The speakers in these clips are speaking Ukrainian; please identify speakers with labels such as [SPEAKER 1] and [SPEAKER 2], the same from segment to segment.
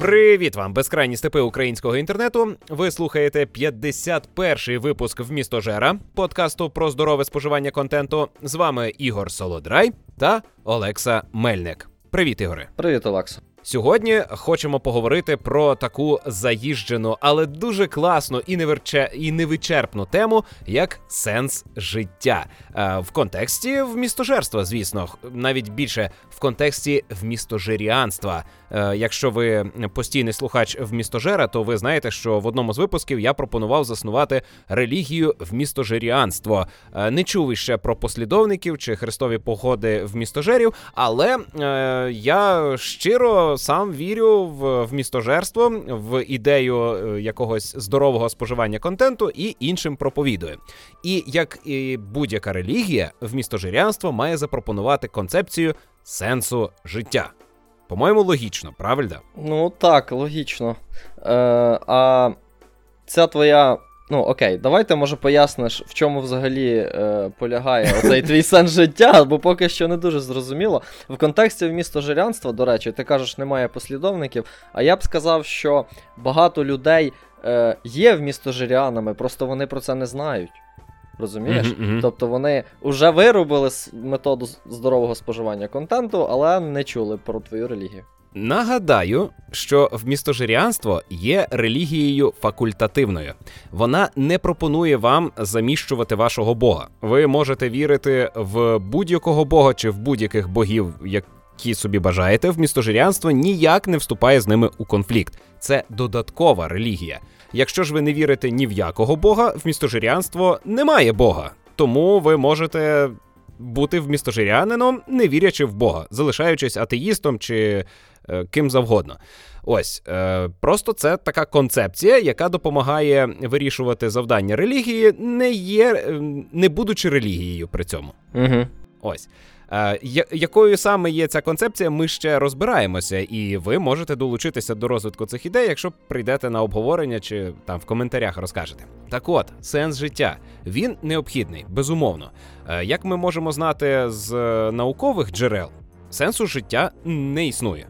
[SPEAKER 1] Привіт вам, безкрайні степи українського інтернету. Ви слухаєте 51-й випуск в місто Жера, подкасту про здорове споживання контенту. З вами Ігор Солодрай та Олекса Мельник. Привіт, Ігоре.
[SPEAKER 2] Привіт, Олексо.
[SPEAKER 1] Сьогодні хочемо поговорити про таку заїжджену, але дуже класну і неверче і невичерпну тему, як сенс життя е, в контексті вмістожерства, звісно, навіть більше в контексті вмістожеріанства. Е, якщо ви постійний слухач вмістожера, то ви знаєте, що в одному з випусків я пропонував заснувати релігію вмістожеріанство. Е, не чув іще про послідовників чи хрестові походи вмістожерів, але я щиро сам вірю в, містожерство, в ідею е, якогось здорового споживання контенту і іншим проповідує. І як і будь-яка релігія, вмістожирянство має запропонувати концепцію сенсу життя. По-моєму, логічно, правильно?
[SPEAKER 2] Ну так, логічно. Е, А ця твоя Ну, окей, давайте, може, поясниш, в чому взагалі е, полягає цей твій сенс життя, бо поки що не дуже зрозуміло. В контексті місто жирянства, до речі, ти кажеш, немає послідовників. А я б сказав, що багато людей е, є вмістожирянами, просто вони про це не знають. Розумієш? Mm-hmm, mm-hmm. Тобто вони вже виробили методу здорового споживання контенту, але не чули про твою релігію.
[SPEAKER 1] Нагадаю, що вмістожирянство є релігією факультативною. Вона не пропонує вам заміщувати вашого Бога. Ви можете вірити в будь-якого бога чи в будь-яких богів, які собі бажаєте. Вмістожирянство ніяк не вступає з ними у конфлікт. Це додаткова релігія. Якщо ж ви не вірите ні в якого бога, вмістожирянство немає Бога. Тому ви можете бути вмістожирянином, не вірячи в Бога, залишаючись атеїстом чи Е, ким завгодно. Ось е, просто це така концепція, яка допомагає вирішувати завдання релігії, не є, е, не будучи релігією при цьому.
[SPEAKER 2] Угу.
[SPEAKER 1] Ось. Якою саме є ця концепція, ми ще розбираємося, і ви можете долучитися до розвитку цих ідей, якщо прийдете на обговорення чи там в коментарях розкажете. Так от, сенс життя він необхідний, безумовно. Як ми можемо знати з наукових джерел, сенсу життя не існує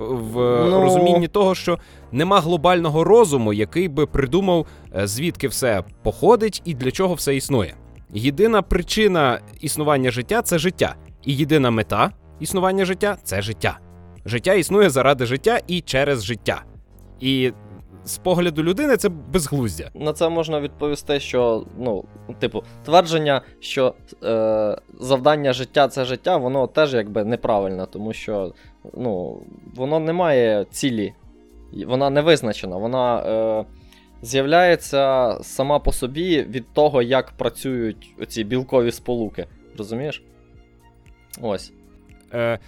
[SPEAKER 1] в ну... розумінні того, що нема глобального розуму, який би придумав, е, звідки все походить і для чого все існує. Єдина причина існування життя це життя, і єдина мета існування життя це життя. Життя існує заради життя і через життя. І з погляду людини це безглуздя.
[SPEAKER 2] На це можна відповісти, що ну, типу, твердження, що е, завдання життя це життя, воно теж якби неправильне, тому що ну, воно не має цілі, вона не визначена, вона е, з'являється сама по собі від того, як працюють оці білкові сполуки. Розумієш? Ось.
[SPEAKER 1] Е,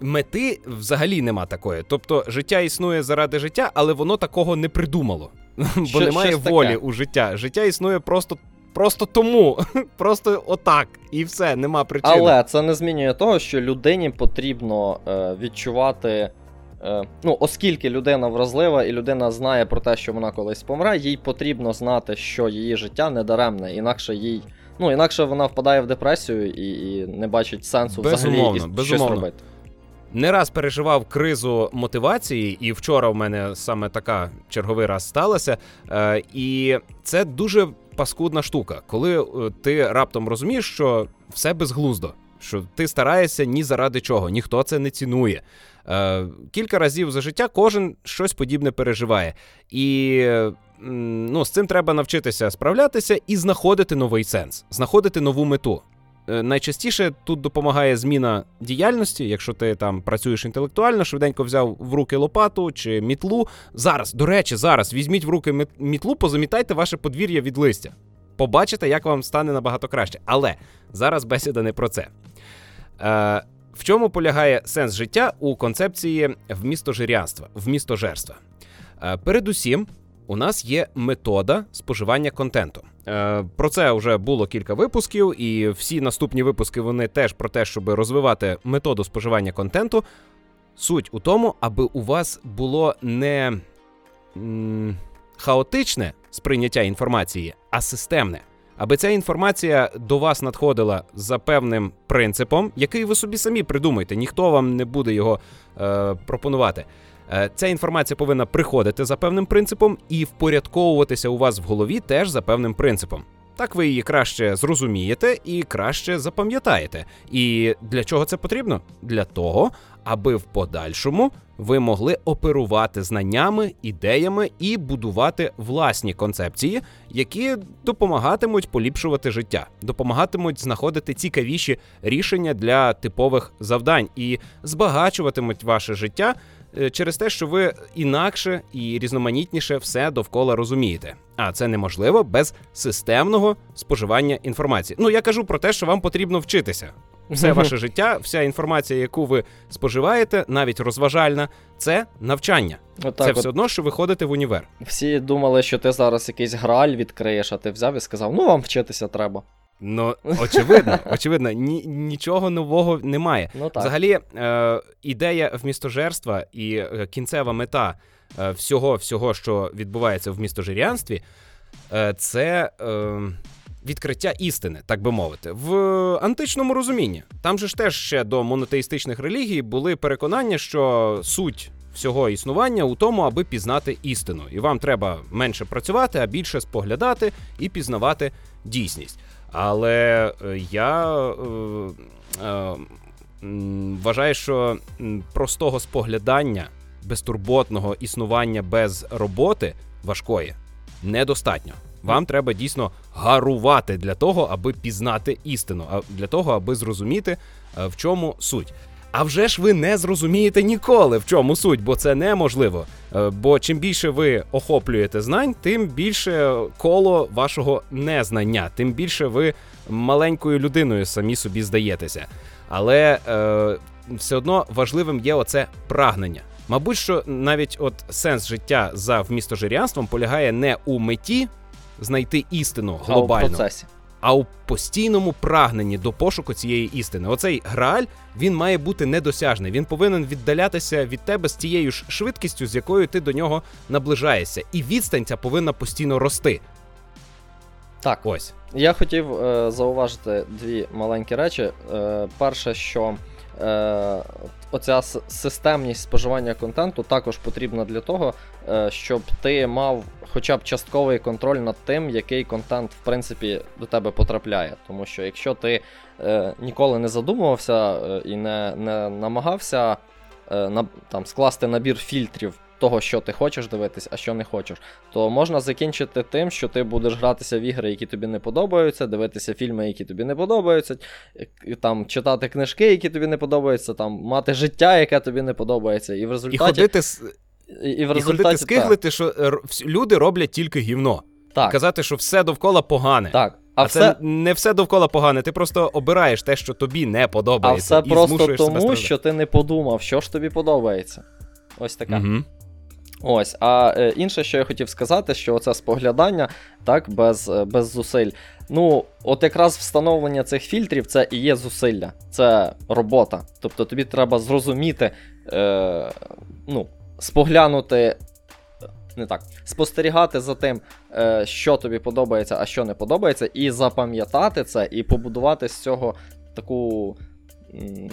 [SPEAKER 1] Мети взагалі нема такої. Тобто життя існує заради життя, але воно такого не придумало. Бо Що, немає волі таке. у життя. Життя існує просто Просто тому, просто отак, і все, нема причини.
[SPEAKER 2] Але це не змінює того, що людині потрібно е, відчувати. Е, ну, оскільки людина вразлива і людина знає про те, що вона колись помре, їй потрібно знати, що її життя не даремне, інакше їй. Ну, інакше вона впадає в депресію і і не бачить сенсу безумовно, взагалі і безумовно. щось робити.
[SPEAKER 1] Не раз переживав кризу мотивації, і вчора в мене саме така черговий раз сталася. Е, І це дуже паскудна штука, коли е, ти раптом розумієш, що все безглуздо, що ти стараєшся ні заради чого, ніхто це не цінує. Е, Кілька разів за життя кожен щось подібне переживає. І ну, з цим треба навчитися справлятися і знаходити новий сенс, знаходити нову мету. Е, найчастіше тут допомагає зміна діяльності, якщо ти там працюєш інтелектуально, швиденько взяв в руки лопату чи мітлу. Зараз, до речі, зараз візьміть в руки мітлу, позамітайте ваше подвір'я від листя. Побачите, як вам стане набагато краще. Але зараз бесіда не про це. Е, В чому полягає сенс життя у концепції вмістожирянства, вмістожерства? Е, Передусім, у нас є метода споживання контенту. Е, Про це вже було кілька випусків, і всі наступні випуски вони теж про те, щоб розвивати методу споживання контенту. Суть у тому, аби у вас було не хаотичне сприйняття інформації, а системне. Аби ця інформація до вас надходила за певним принципом, який ви собі самі придумаєте, ніхто вам не буде його е, пропонувати. Е, Ця інформація повинна приходити за певним принципом і впорядковуватися у вас в голові теж за певним принципом. Так ви її краще зрозумієте і краще запам'ятаєте. І для чого це потрібно? Для того, аби в подальшому ви могли оперувати знаннями, ідеями і будувати власні концепції, які допомагатимуть поліпшувати життя, допомагатимуть знаходити цікавіші рішення для типових завдань і збагачуватимуть ваше життя е, через те, що ви інакше і різноманітніше все довкола розумієте. А це неможливо без системного споживання інформації. Ну я кажу про те, що вам потрібно вчитися. Все ваше життя, вся інформація, яку ви споживаєте, навіть розважальна, це навчання.
[SPEAKER 2] Отак
[SPEAKER 1] це
[SPEAKER 2] от.
[SPEAKER 1] все одно, що ви ходите в універ.
[SPEAKER 2] Всі думали, що ти зараз якийсь граль відкриєш, а ти взяв і сказав, ну вам вчитися треба.
[SPEAKER 1] Ну, очевидно, очевидно, ні, нічого нового немає.
[SPEAKER 2] Ну так.
[SPEAKER 1] Взагалі, е, ідея вмістожерства і е, кінцева мета е, всього, всього, що відбувається в містожирянстві, е, це е, відкриття істини, так би мовити, в античному розумінні. Там же ж теж ще до монотеїстичних релігій були переконання, що суть. Всього існування у тому, аби пізнати істину, і вам треба менше працювати, а більше споглядати і пізнавати дійсність. Але е, я е, е, вважаю, що простого споглядання, безтурботного існування без роботи важкої недостатньо. Вам треба дійсно гарувати для того, аби пізнати істину, а для того, аби зрозуміти, е, в чому суть. А вже ж ви не зрозумієте ніколи, в чому суть, бо це неможливо. Е, Бо чим більше ви охоплюєте знань, тим більше коло вашого незнання, тим більше ви маленькою людиною самі собі здаєтеся. Але е, все одно важливим є оце прагнення. Мабуть, що навіть от сенс життя за вмістожирянством полягає не у меті знайти істину
[SPEAKER 2] А у
[SPEAKER 1] глобально,
[SPEAKER 2] процесі.
[SPEAKER 1] а у постійному прагненні до пошуку цієї істини. Оцей грааль він має бути недосяжний. Він повинен віддалятися від тебе з тією ж швидкістю, з якою ти до нього наближаєшся, і відстань ця повинна постійно рости.
[SPEAKER 2] Так,
[SPEAKER 1] Ось
[SPEAKER 2] я хотів е, зауважити дві маленькі речі. Е, перше, що е, оця системність споживання контенту також потрібна для того, е, щоб ти мав хоча б частковий контроль над тим, який контент, в принципі, до тебе потрапляє. Тому що якщо ти е, ніколи не задумувався е, і не, не намагався е, на, там, скласти набір фільтрів того, що ти хочеш дивитись, а що не хочеш, то можна закінчити тим, що ти будеш гратися в ігри, які тобі не подобаються, дивитися фільми, які тобі не подобаються, там читати книжки, які тобі не подобаються, там мати життя, яке тобі не подобається, і в
[SPEAKER 1] і ходити
[SPEAKER 2] і, і в
[SPEAKER 1] і ходити скиглити, що е, люди роблять тільки гівно.
[SPEAKER 2] так,
[SPEAKER 1] Казати, що все довкола погане.
[SPEAKER 2] так.
[SPEAKER 1] А,
[SPEAKER 2] А,
[SPEAKER 1] це не все довкола погане. Ти просто обираєш те, що тобі не
[SPEAKER 2] а
[SPEAKER 1] подобається.
[SPEAKER 2] все
[SPEAKER 1] і
[SPEAKER 2] просто
[SPEAKER 1] змушуєш себе
[SPEAKER 2] тому, що ти не подумав, що ж тобі подобається. Ось таке.
[SPEAKER 1] Мгм.
[SPEAKER 2] Ось, а е, інше, що я хотів сказати, що оце споглядання, так, без, е, без зусиль. Ну, от якраз встановлення цих фільтрів це і є зусилля, це робота. Тобто тобі треба зрозуміти, е, ну, споглянути. Не так, спостерігати за тим, е, що тобі подобається, а що не подобається, і запам'ятати це, і побудувати з цього таку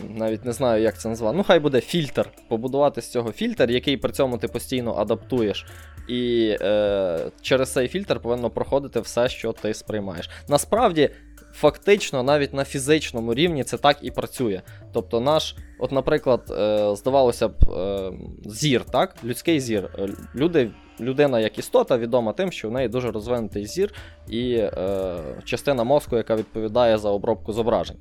[SPEAKER 2] навіть не знаю, як це назвати. Ну, хай буде фільтр. Побудувати з цього фільтр, який при цьому ти постійно адаптуєш. І е, через цей фільтр повинно проходити все, що ти сприймаєш. Насправді, фактично, навіть на фізичному рівні це так і працює. Тобто, наш, от, наприклад, е, здавалося б, е, зір, так? Людський зір. Е, Люди, людина як істота відома тим, що в неї дуже розвинутий зір і е, частина мозку, яка відповідає за обробку зображень.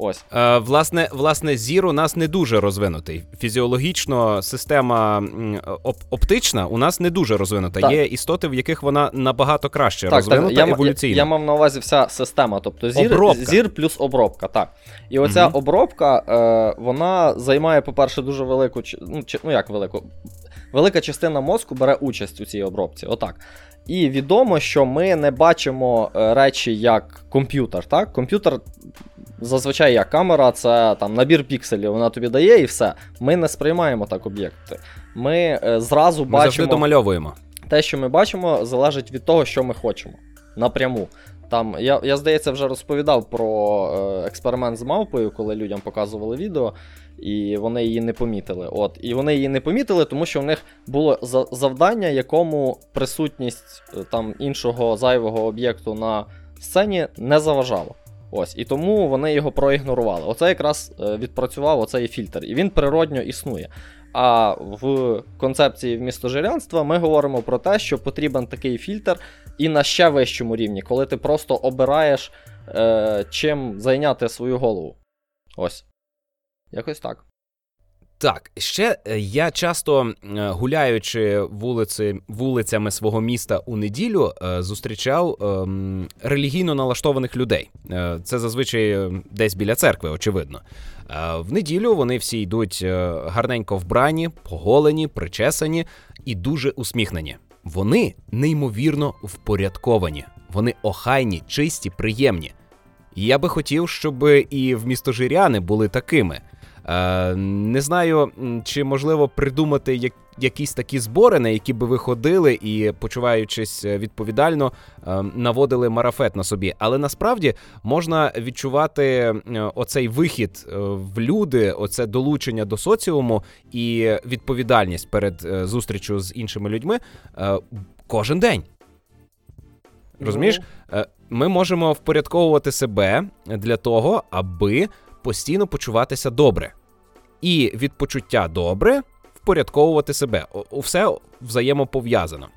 [SPEAKER 2] Ось.
[SPEAKER 1] Е, власне, власне, зір у нас не дуже розвинутий. Фізіологічно система оп- оптична у нас не дуже розвинута.
[SPEAKER 2] Так.
[SPEAKER 1] Є істоти, в яких вона набагато краще розвинута
[SPEAKER 2] я,
[SPEAKER 1] еволюційно.
[SPEAKER 2] Я, я мав на увазі вся система, тобто зір,
[SPEAKER 1] Обробка.
[SPEAKER 2] зір плюс обробка. Так. І оця
[SPEAKER 1] Мгм.
[SPEAKER 2] обробка, е, вона займає, по-перше, дуже велику. Ну, чи- ну як велику? Велика частина мозку бере участь у цій обробці. Отак. І відомо, що ми не бачимо е, речі як комп'ютер. Так? Комп'ютер зазвичай як камера, це там набір пікселів, вона тобі дає і все. Ми не сприймаємо так об'єкти. Ми е, зразу
[SPEAKER 1] Ми завжди
[SPEAKER 2] бачимо
[SPEAKER 1] домальовуємо.
[SPEAKER 2] те, що ми бачимо, залежить від того, що ми хочемо. Напряму. Там, я, я здається, вже розповідав про е, експеримент з мавпою, коли людям показували відео, і вони її не помітили. От, І вони її не помітили, тому що в них було за- завдання, якому присутність е, там іншого зайвого об'єкту на сцені не заважала. Ось, і тому вони його проігнорували. Оце якраз е, відпрацював оцей фільтр, і він природньо існує. А в концепції вмістожирянства ми говоримо про те, що потрібен такий фільтр і на ще вищому рівні, коли ти просто обираєш, е, чим зайняти свою голову. Ось. Якось так.
[SPEAKER 1] Так, ще е, я часто е, гуляючи вулиці, вулицями свого міста у неділю, е, зустрічав ем, релігійно налаштованих людей. Це зазвичай десь біля церкви, очевидно. В неділю вони всі йдуть гарненько вбрані, поголені, причесані і дуже усміхнені. Вони неймовірно впорядковані, вони охайні, чисті, приємні. І я би хотів, щоб і в містожиряни були такими. Е, не знаю, чи можливо придумати як, якісь такі збори, на які би ви ходили і, почуваючись е, відповідально, е, наводили марафет на собі. Але насправді можна відчувати оцей вихід в люди, оце долучення до соціуму і відповідальність перед зустрічю з іншими людьми кожен день. Розумієш? Е, Ми можемо впорядковувати себе для того, аби постійно почуватися добре. І від почуття добре впорядковувати себе. Все взаємопов'язано.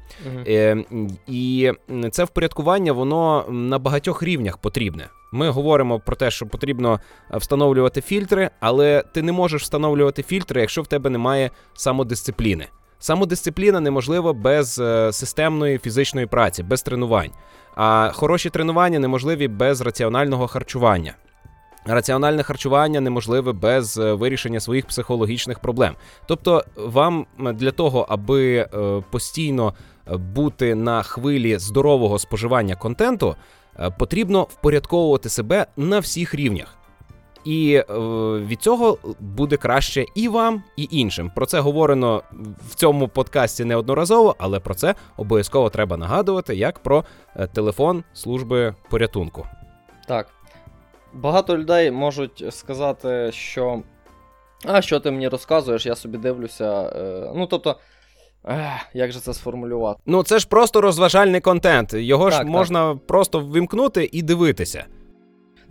[SPEAKER 1] Е, і це впорядкування воно на багатьох рівнях потрібне. Ми говоримо про те, що потрібно встановлювати фільтри, але ти не можеш встановлювати фільтри, якщо в тебе немає самодисципліни. Самодисципліна неможлива без е, системної фізичної праці, без тренувань. А хороші тренування неможливі без раціонального харчування. Раціональне харчування неможливе без е, вирішення своїх психологічних проблем. Тобто, вам для того, аби е, постійно е, бути на хвилі здорового споживання контенту, потрібно впорядковувати себе на всіх рівнях. І від цього буде краще і вам, і іншим. Про це говорено в цьому подкасті неодноразово, але про це обов'язково треба нагадувати, як про телефон служби порятунку.
[SPEAKER 2] Так. Багато людей можуть сказати, що. А, що ти мені розказуєш, я собі дивлюся. Е, ну, тобто, е, як же це сформулювати?
[SPEAKER 1] Ну, це ж просто розважальний контент. Його ж
[SPEAKER 2] Так, так.
[SPEAKER 1] можна просто ввімкнути і дивитися.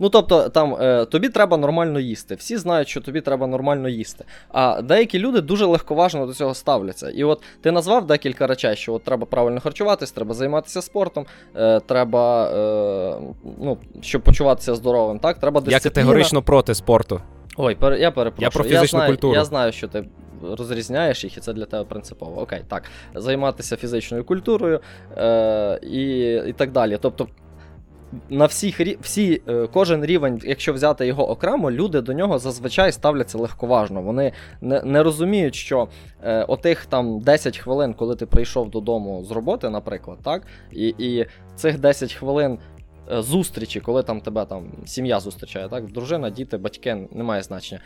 [SPEAKER 2] Ну, тобто, там е, тобі треба нормально їсти. Всі знають, що тобі треба нормально їсти. А деякі люди дуже легковажно до цього ставляться. І от ти назвав декілька речей, що от треба правильно харчуватись, треба займатися спортом, е, треба, е, ну, щоб почуватися здоровим, так? Треба
[SPEAKER 1] Я категорично проти спорту.
[SPEAKER 2] Ой, пер... я перепрошую.
[SPEAKER 1] Я про фізичну
[SPEAKER 2] знаю,
[SPEAKER 1] культуру.
[SPEAKER 2] Я знаю, що ти розрізняєш їх, і це для тебе принципово. Окей, так. Займатися фізичною культурою е... і... і так далі. Тобто. На всіх всі, е, кожен рівень, якщо взяти його окремо, люди до нього зазвичай ставляться легковажно. Вони не, не розуміють, що е, отих там 10 хвилин, коли ти прийшов додому з роботи, наприклад, так, і, і цих 10 хвилин е, зустрічі, коли там тебе там сім'я зустрічає, так, дружина, діти, батьки, немає значення.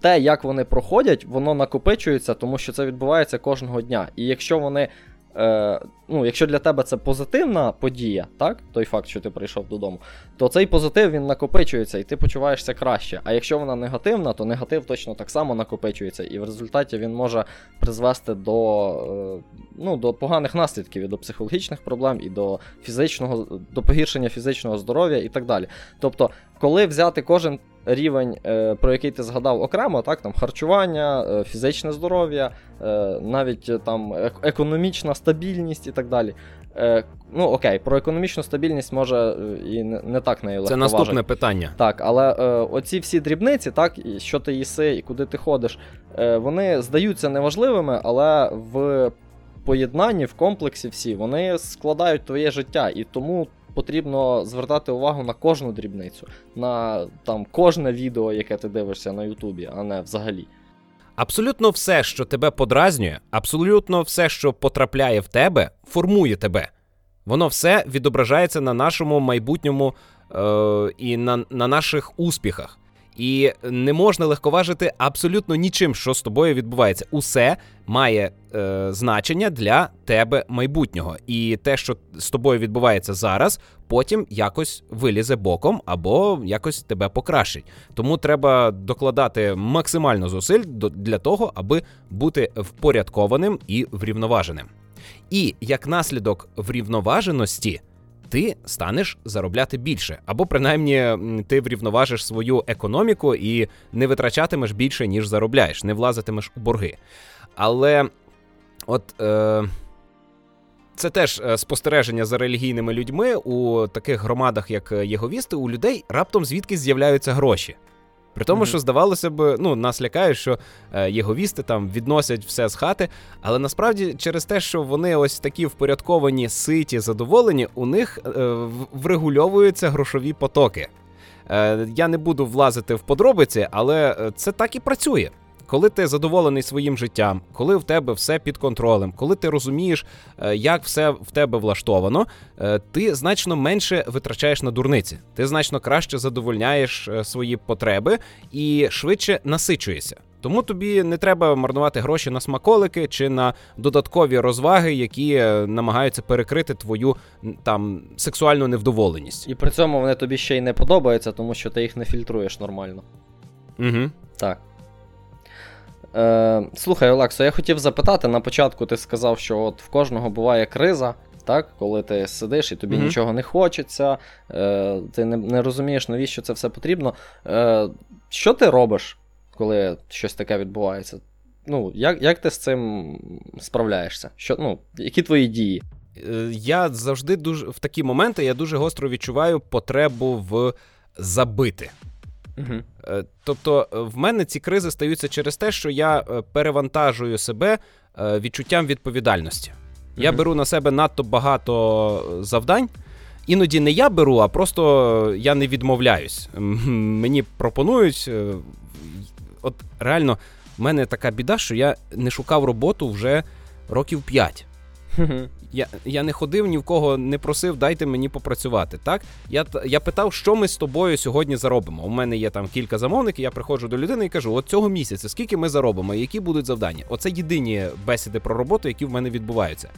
[SPEAKER 2] Те, як вони проходять, воно накопичується, тому що це відбувається кожного дня. І якщо вони. Е, ну, якщо для тебе це позитивна подія, так, той факт, що ти прийшов додому, то цей позитив він накопичується, і ти почуваєшся краще. А якщо вона негативна, то негатив точно так само накопичується, і в результаті він може призвести до, е, ну, до поганих наслідків, і до психологічних проблем, і до фізичного, до погіршення фізичного здоров'я і так далі. Тобто, коли взяти кожен рівень, е, про який ти згадав окремо, так, там харчування, е, фізичне здоров'я, е, навіть там економічна стабільність і так далі. Ну окей, про економічну стабільність може і не, так нею
[SPEAKER 1] Це наступне питання.
[SPEAKER 2] Так, але оці всі дрібниці, так, і що ти їси і куди ти ходиш, вони здаються неважливими, але в поєднанні, в комплексі всі, вони складають твоє життя, і тому потрібно звертати увагу на кожну дрібницю, на там кожне відео, яке ти дивишся на Ютубі, а не взагалі.
[SPEAKER 1] Абсолютно все, що тебе подразнює, абсолютно все, що потрапляє в тебе, формує тебе. Воно все відображається на нашому майбутньому е, і на, на наших успіхах. І не можна легковажити абсолютно нічим, що з тобою відбувається. Усе має е, значення для тебе майбутнього. І те, що з тобою відбувається зараз, потім якось вилізе боком або якось тебе покращить. Тому треба докладати максимально зусиль для того, аби бути впорядкованим і врівноваженим. І як наслідок врівноваженості ти станеш заробляти більше, або принаймні ти врівноважиш свою економіку і не витрачатимеш більше, ніж заробляєш, не влазитимеш у борги. Але от. Е... Це теж е, спостереження за релігійними людьми у таких громадах, як єговісти, у людей раптом звідки з'являються гроші. При тому, mm-hmm. що здавалося б, ну нас лякає, що е, єговісти там відносять все з хати, але насправді через те, що вони ось такі впорядковані, ситі, задоволені, у них е, врегульовуються грошові потоки. Е, Я не буду влазити в подробиці, але е, це так і працює коли ти задоволений своїм життям, коли в тебе все під контролем, коли ти розумієш, е, як все в тебе влаштовано, е, ти значно менше витрачаєш на дурниці, ти значно краще задовольняєш е, свої потреби і швидше насичуєшся. Тому тобі не треба марнувати гроші на смаколики чи на додаткові розваги, які намагаються перекрити твою там сексуальну невдоволеність.
[SPEAKER 2] І при цьому вони тобі ще й не подобаються, тому що ти їх не фільтруєш нормально.
[SPEAKER 1] Угу.
[SPEAKER 2] Так. Е, Слухай, Олексо, я хотів запитати, на початку ти сказав, що от в кожного буває криза, так? коли ти сидиш і тобі mm-hmm. нічого не хочеться, е, ти не не розумієш, навіщо це все потрібно. Е, Що ти робиш, коли щось таке відбувається? Ну, Як як ти з цим справляєшся? Що, ну, Які твої дії?
[SPEAKER 1] Е, я завжди дуже в такі моменти я дуже гостро відчуваю потребу в забити.
[SPEAKER 2] Угу.
[SPEAKER 1] Тобто, е, в мене ці кризи стаються через те, що я е, перевантажую себе відчуттям відповідальності. Угу. Я беру на себе надто багато завдань. Іноді не я беру, а просто я не відмовляюсь. Мені пропонують. От реально, в мене така біда, що я не шукав роботу вже років 5. Я я не ходив ні в кого не просив, дайте мені попрацювати. Так я я питав, що ми з тобою сьогодні заробимо. У мене є там кілька замовників. Я приходжу до людини і кажу: от цього місяця, скільки ми заробимо, які будуть завдання? Оце єдині бесіди про роботу, які в мене відбуваються.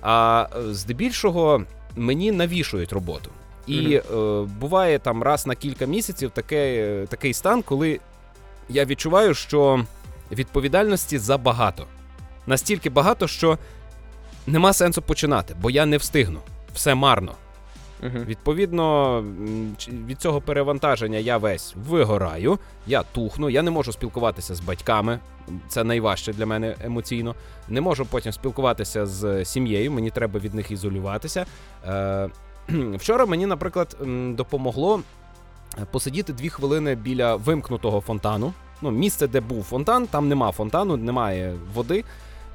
[SPEAKER 1] А е, здебільшого мені навішують роботу. І mm-hmm. е, буває там раз на кілька місяців таке, такий стан, коли я відчуваю, що відповідальності забагато. Настільки багато, що нема сенсу починати, бо я не встигну. Все марно.
[SPEAKER 2] uh
[SPEAKER 1] Відповідно, від цього перевантаження я весь вигораю, я тухну, я не можу спілкуватися з батьками. Це найважче для мене емоційно. Не можу потім спілкуватися з сім'єю, мені треба від них ізолюватися. Е, Вчора мені, наприклад, допомогло е, посидіти дві хвилини біля вимкнутого фонтану. Ну, Місце, де був фонтан, там нема фонтану, немає води.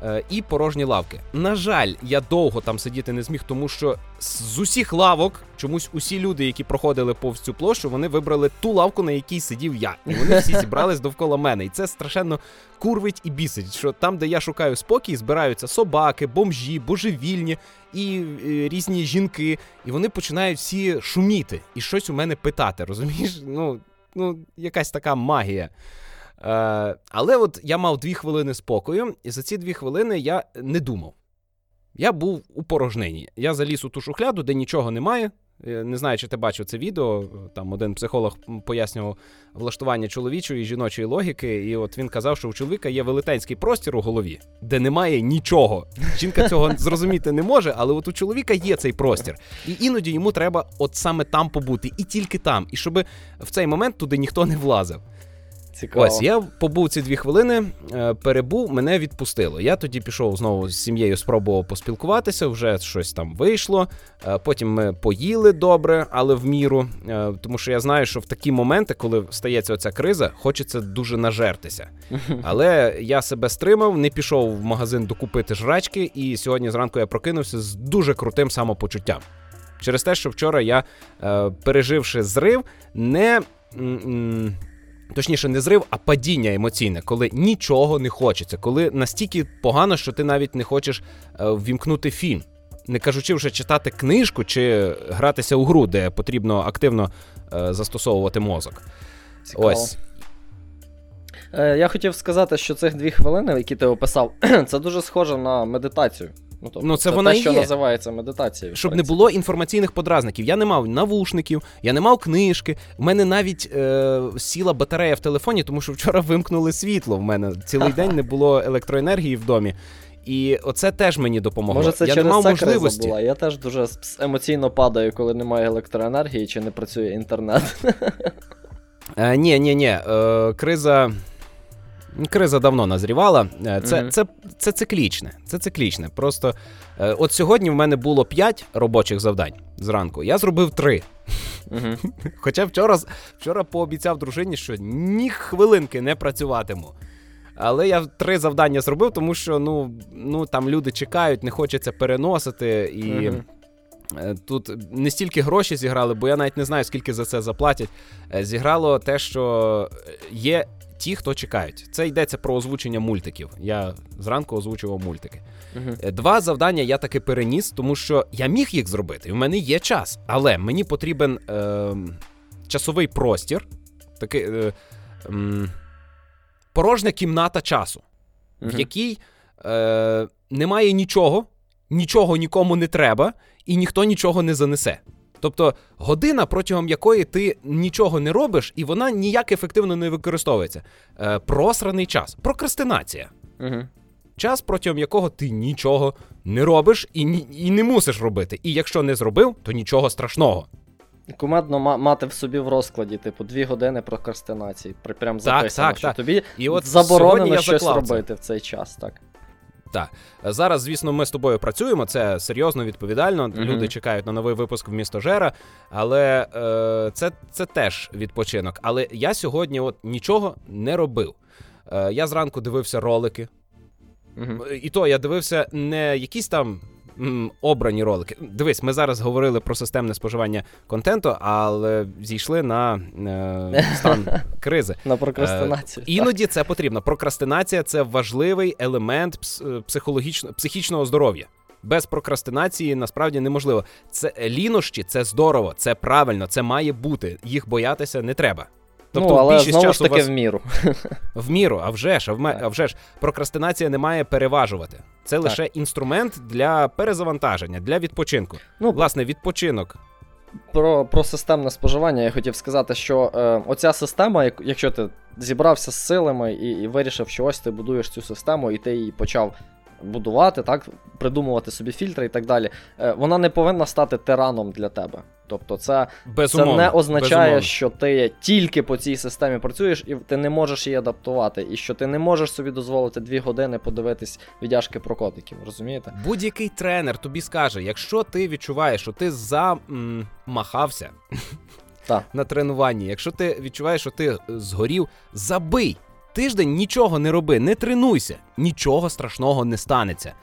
[SPEAKER 1] Е, і порожні лавки. На жаль, я довго там сидіти не зміг, тому що з усіх лавок чомусь усі люди, які проходили повз цю площу, вони вибрали ту лавку, на якій сидів я. І вони всі зібрались довкола мене. І це страшенно курвить і бісить. Що там, де я шукаю спокій, збираються собаки, бомжі, божевільні і е, різні жінки. І вони починають всі шуміти і щось у мене питати. Розумієш? Ну, Ну, якась така магія. Е, Але от я мав дві хвилини спокою, і за ці дві хвилини я не думав. Я був у порожнині. Я заліз у ту шухляду, де нічого немає. Е, не знаю, чи ти бачив це відео. Там один психолог пояснював влаштування чоловічої і жіночої логіки, і от він казав, що у чоловіка є велетенський простір у голові, де немає нічого. Жінка цього зрозуміти не може, але от у чоловіка є цей простір. І іноді йому треба от саме там побути, і тільки там, і щоб в цей момент туди ніхто не влазив.
[SPEAKER 2] Цікаво.
[SPEAKER 1] Ось я побув ці дві хвилини, е, перебув, мене відпустило. Я тоді пішов знову з сім'єю, спробував поспілкуватися, вже щось там вийшло. Е, потім ми поїли добре, але в міру. Е, тому що я знаю, що в такі моменти, коли стається оця криза, хочеться дуже нажертися. Але я себе стримав, не пішов в магазин докупити жрачки, і сьогодні зранку я прокинувся з дуже крутим самопочуттям. Через те, що вчора я, переживши зрив, не. Точніше, не зрив, а падіння емоційне, коли нічого не хочеться, коли настільки погано, що ти навіть не хочеш е, ввімкнути фільм. Не кажучи вже читати книжку чи гратися у гру, де потрібно активно е, застосовувати мозок.
[SPEAKER 2] Цікаво.
[SPEAKER 1] Ось.
[SPEAKER 2] Е, Я хотів сказати, що цих дві хвилини, які ти описав, це дуже схоже на медитацію. Ну, тобто,
[SPEAKER 1] Ну, це
[SPEAKER 2] це
[SPEAKER 1] вона
[SPEAKER 2] те, що
[SPEAKER 1] є.
[SPEAKER 2] називається медитацією.
[SPEAKER 1] Щоб не було інформаційних подразників. Я не мав навушників, я не мав книжки. У мене навіть е, сіла батарея в телефоні, тому що вчора вимкнули світло. В мене цілий день не було електроенергії в домі. І оце теж мені допомогло.
[SPEAKER 2] Може, це
[SPEAKER 1] я
[SPEAKER 2] через
[SPEAKER 1] не мав
[SPEAKER 2] це
[SPEAKER 1] можливості.
[SPEAKER 2] криза була. Я теж дуже емоційно падаю, коли немає електроенергії чи не працює інтернет.
[SPEAKER 1] Е, ні, ні, ні. Е, криза. Криза давно назрівала. Е, Це,
[SPEAKER 2] Мгм.
[SPEAKER 1] це, це циклічне. Це циклічне. Просто е, от сьогодні в мене було 5 робочих завдань зранку. Я зробив 3.
[SPEAKER 2] Мгм.
[SPEAKER 1] Хоча вчора, вчора пообіцяв дружині, що ні хвилинки не працюватиму. Але я три завдання зробив, тому що ну, ну там люди чекають, не хочеться переносити. І е, тут не стільки гроші зіграли, бо я навіть не знаю, скільки за це заплатять. Зіграло те, що є ті, хто чекають. Це йдеться про озвучення мультиків. Я зранку озвучував мультики. Е, Два завдання я таки переніс, тому що я міг їх зробити, і в мене є час. Але мені потрібен е, часовий простір, такий, е, м, порожня кімната часу, в якій е, немає нічого, нічого нікому не треба, і ніхто нічого не занесе. Тобто година, протягом якої ти нічого не робиш, і вона ніяк ефективно не використовується. Е, просраний час, прокрастинація
[SPEAKER 2] Мгм.
[SPEAKER 1] час, протягом якого ти нічого не робиш і, ні- і не мусиш робити. І якщо не зробив, то нічого страшного.
[SPEAKER 2] Кумедно ма- мати в собі в розкладі, типу, дві години прокрастинації. Прям записано,
[SPEAKER 1] так,
[SPEAKER 2] що
[SPEAKER 1] так.
[SPEAKER 2] тобі
[SPEAKER 1] І от
[SPEAKER 2] заборонено щось робити в цей час, так.
[SPEAKER 1] Так. Зараз, звісно, ми з тобою працюємо. Це серйозно, відповідально.
[SPEAKER 2] Мгм.
[SPEAKER 1] Люди чекають на новий випуск в місто Жера, але е, це, це теж відпочинок. Але я сьогодні от нічого не робив. Е, я зранку дивився ролики.
[SPEAKER 2] Мгм.
[SPEAKER 1] І то я дивився не якісь там м, обрані ролики. Дивись, ми зараз говорили про системне споживання контенту, але зійшли на е, стан кризи.
[SPEAKER 2] На прокрастинацію. так.
[SPEAKER 1] Іноді це потрібно. Прокрастинація це важливий елемент пс- психологічно, психічного здоров'я. Без прокрастинації насправді неможливо. Це лінощі, це здорово, це правильно, це має бути. Їх боятися не треба. Тобто,
[SPEAKER 2] ну, але
[SPEAKER 1] більшість
[SPEAKER 2] знову ж таки
[SPEAKER 1] вас
[SPEAKER 2] в міру.
[SPEAKER 1] в міру, а вже ж, а, в а вже ж прокрастинація не має переважувати. Це лише інструмент для перезавантаження, для відпочинку.
[SPEAKER 2] Ну,
[SPEAKER 1] Власне, відпочинок.
[SPEAKER 2] Про, про системне споживання я хотів сказати, що е, оця система, як- якщо ти зібрався з силами і, і вирішив, що ось ти будуєш цю систему, і ти її почав будувати, так, придумувати собі фільтри і так далі, е, вона не повинна стати тираном для тебе. Тобто, це,
[SPEAKER 1] Безумовно.
[SPEAKER 2] це не означає,
[SPEAKER 1] безумовно.
[SPEAKER 2] що ти тільки по цій системі працюєш і ти не можеш її адаптувати, і що ти не можеш собі дозволити дві години подивитись віддяжки про котиків, розумієте?
[SPEAKER 1] Будь-який тренер тобі скаже, якщо ти відчуваєш, що ти замахався
[SPEAKER 2] Так.
[SPEAKER 1] на тренуванні, якщо ти відчуваєш, що ти е, згорів, забий. Тиждень нічого не роби, не тренуйся, нічого страшного не станеться.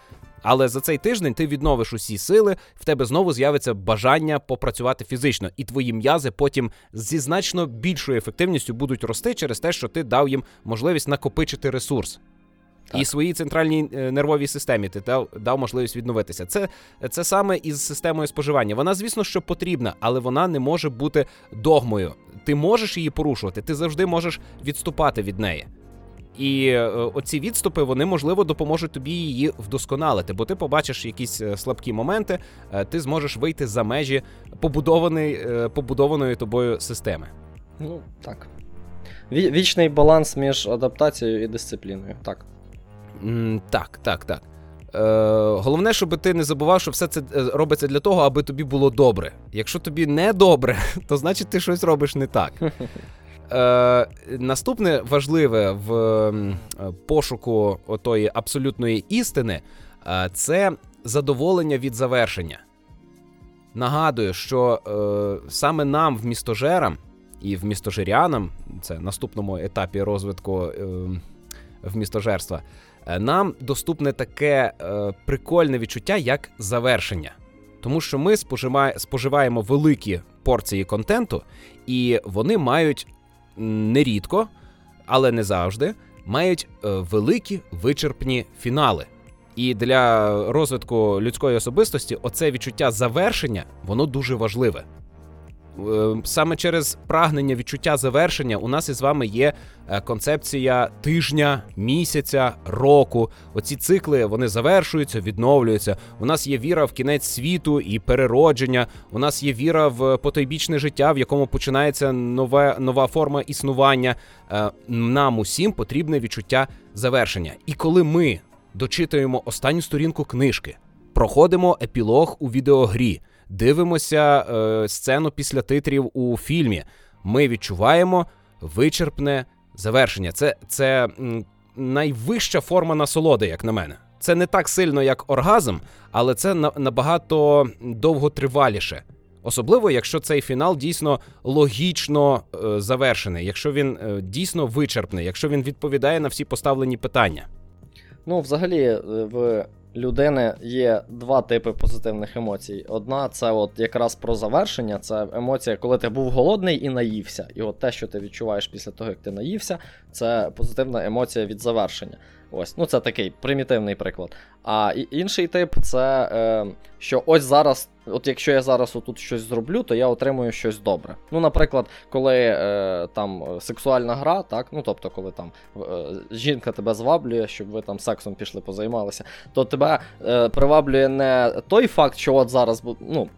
[SPEAKER 1] Але за цей тиждень ти відновиш усі сили, в тебе знову з'явиться бажання попрацювати фізично, і твої м'язи потім зі значно більшою ефективністю будуть рости через те, що ти дав їм можливість накопичити ресурс.
[SPEAKER 2] Так.
[SPEAKER 1] І своїй центральній е, нервовій системі ти дав, дав можливість відновитися. Це, це саме із системою споживання. Вона, звісно, що потрібна, але вона не може бути догмою. Ти можеш її порушувати, ти завжди можеш відступати від неї. І е, оці відступи вони можливо допоможуть тобі її вдосконалити, бо ти побачиш якісь е, слабкі моменти, е, ти зможеш вийти за межі побудованої, побудованої тобою системи.
[SPEAKER 2] Ну, так. Вічний баланс між адаптацією і дисципліною. Так.
[SPEAKER 1] М, так, так, так. Е, головне, щоб ти не забував, що все це робиться для того, аби тобі було добре. Якщо тобі не добре, то значить ти щось робиш не так. Е, наступне важливе в е, пошуку отої абсолютної істини е, це задоволення від завершення. Нагадую, що е, саме нам, в містожерам і в містожирянам, це наступному етапі розвитку е, в містожерства, е, нам доступне таке е, прикольне відчуття, як завершення. Тому що ми споживає- споживаємо великі порції контенту, і вони мають нерідко, але не завжди, мають е, великі вичерпні фінали. І для розвитку людської особистості оце відчуття завершення воно дуже важливе. Е, саме через прагнення відчуття завершення у нас із вами є е, концепція тижня, місяця, року. Оці цикли вони завершуються, відновлюються. У нас є віра в кінець світу і переродження. У нас є віра в потойбічне життя, в якому починається нове, нова форма існування. Е, нам усім потрібне відчуття завершення. І коли ми дочитуємо останню сторінку книжки, проходимо епілог у відеогрі дивимося е, сцену після титрів у фільмі. Ми відчуваємо вичерпне завершення. Це це найвища форма насолоди, як на мене. Це не так сильно, як оргазм, але це набагато довготриваліше. Особливо, якщо цей фінал дійсно логічно е, завершений, якщо він е, дійсно вичерпний, якщо він відповідає на всі поставлені питання.
[SPEAKER 2] Ну, взагалі, е, в людини є два типи позитивних емоцій. Одна це от якраз про завершення, це емоція, коли ти був голодний і наївся. І от те, що ти відчуваєш після того, як ти наївся, це позитивна емоція від завершення. Ось, ну це такий примітивний приклад. А інший тип це е, що ось зараз, от якщо я зараз отут щось зроблю, то я отримую щось добре. Ну, наприклад, коли е, там сексуальна гра, так, ну тобто, коли там е, жінка тебе зваблює, щоб ви там сексом пішли позаймалися, то тебе е, приваблює не той факт, що от зараз ну,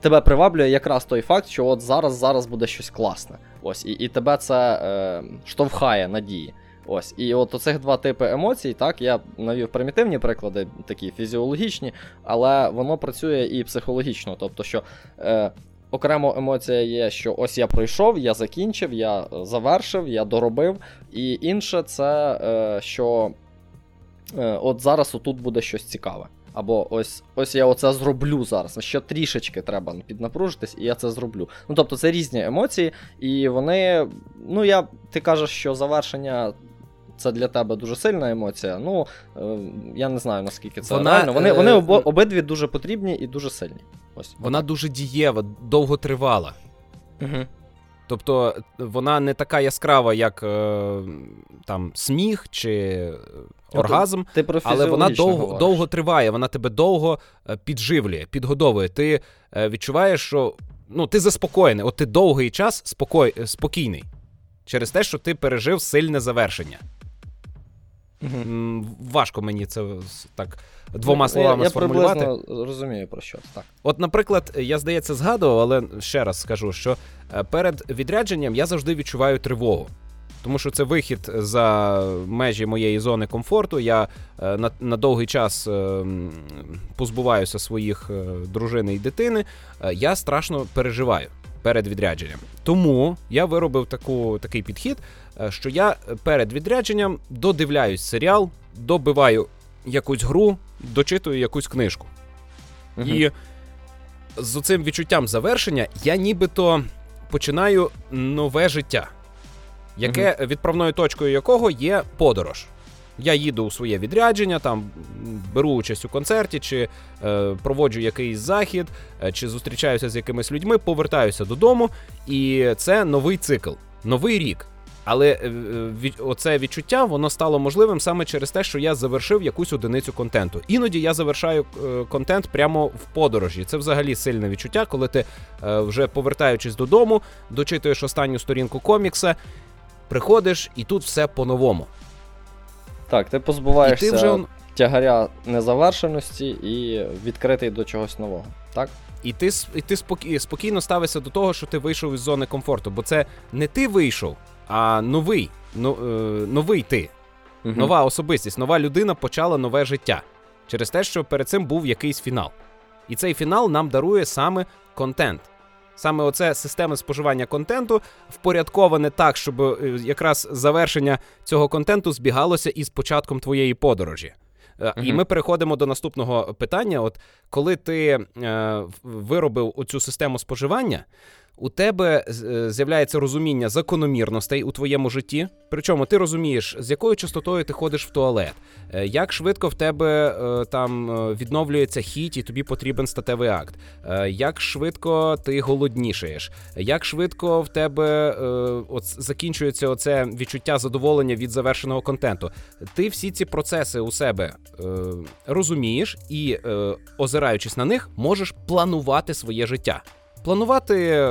[SPEAKER 2] тебе приваблює якраз той факт, що от зараз зараз буде щось класне. Ось, і, і тебе це е, штовхає надії. Ось, і от оцих два типи емоцій, так, я навів примітивні приклади, такі фізіологічні, але воно працює і психологічно. Тобто, що е, окремо емоція є, що ось я пройшов, я закінчив, я завершив, я доробив. І інше це е, що е, от зараз отут буде щось цікаве. Або ось ось я оце зроблю зараз. Ще трішечки треба піднапружитись, і я це зроблю. Ну тобто це різні емоції, і вони. Ну, я ти кажеш, що завершення це для тебе дуже сильна емоція. Ну е, я не знаю наскільки це Вона, реально. Вони вони е, об, обидві дуже потрібні і дуже сильні. Ось
[SPEAKER 1] Вона дуже дієва, довготривала.
[SPEAKER 2] Угу.
[SPEAKER 1] Тобто вона не така яскрава, як е, там сміх чи ну, оргазм,
[SPEAKER 2] ти, ти
[SPEAKER 1] але вона довго довго триває, вона тебе довго підживлює, підгодовує. Ти відчуваєш, що ну, ти заспокоєний, от ти довгий час спокій, спокійний через те, що ти пережив сильне завершення. Угу. Важко мені це так двома ну, словами
[SPEAKER 2] я,
[SPEAKER 1] сформулювати.
[SPEAKER 2] Я приблизно розумію про що. так.
[SPEAKER 1] От, наприклад, я здається, згадував, але ще раз скажу, що е, перед відрядженням я завжди відчуваю тривогу. Тому що це вихід за межі моєї зони комфорту. Я е, на на довгий час е, позбуваюся своїх дружини і дитини. Я страшно переживаю перед відрядженням. Тому я виробив таку, такий підхід, що я перед відрядженням додивляюсь серіал, добиваю якусь гру, дочитую якусь книжку. Угу. І з цим відчуттям завершення я нібито починаю нове життя, яке угу. відправною точкою якого є подорож. Я їду у своє відрядження, там беру участь у концерті, чи е, проводжу якийсь захід, е, чи зустрічаюся з якимись людьми, повертаюся додому, і це новий цикл, новий рік. Але е, від, оце відчуття воно стало можливим саме через те, що я завершив якусь одиницю контенту. Іноді я завершаю е, контент прямо в подорожі. Це взагалі сильне відчуття, коли ти е, вже повертаючись додому, дочитуєш останню сторінку комікса, приходиш, і тут все по-новому.
[SPEAKER 2] Так, ти позбуваєшся і ти вже... тягаря незавершеності і відкритий до чогось нового. так?
[SPEAKER 1] І ти і ти спокій, спокійно ставишся до того, що ти вийшов із зони комфорту, бо це не ти вийшов, а новий но, е, новий ти, угу. нова особистість, нова людина почала нове життя через те, що перед цим був якийсь фінал. І цей фінал нам дарує саме контент. Саме оце система споживання контенту впорядковане так, щоб е, якраз завершення цього контенту збігалося із початком твоєї подорожі. Uh-huh. І ми переходимо до наступного питання: от коли ти е, виробив оцю систему споживання, у тебе е, з'являється розуміння закономірностей у твоєму житті. Причому ти розумієш, з якою частотою ти ходиш в туалет, е, як швидко в тебе е, там відновлюється хіт, і тобі потрібен статевий акт, як швидко ти голоднішаєш, як швидко в тебе от, закінчується оце відчуття задоволення від завершеного контенту. Ти всі ці процеси у себе розумієш і, озираючись на них, можеш планувати своє життя Планувати.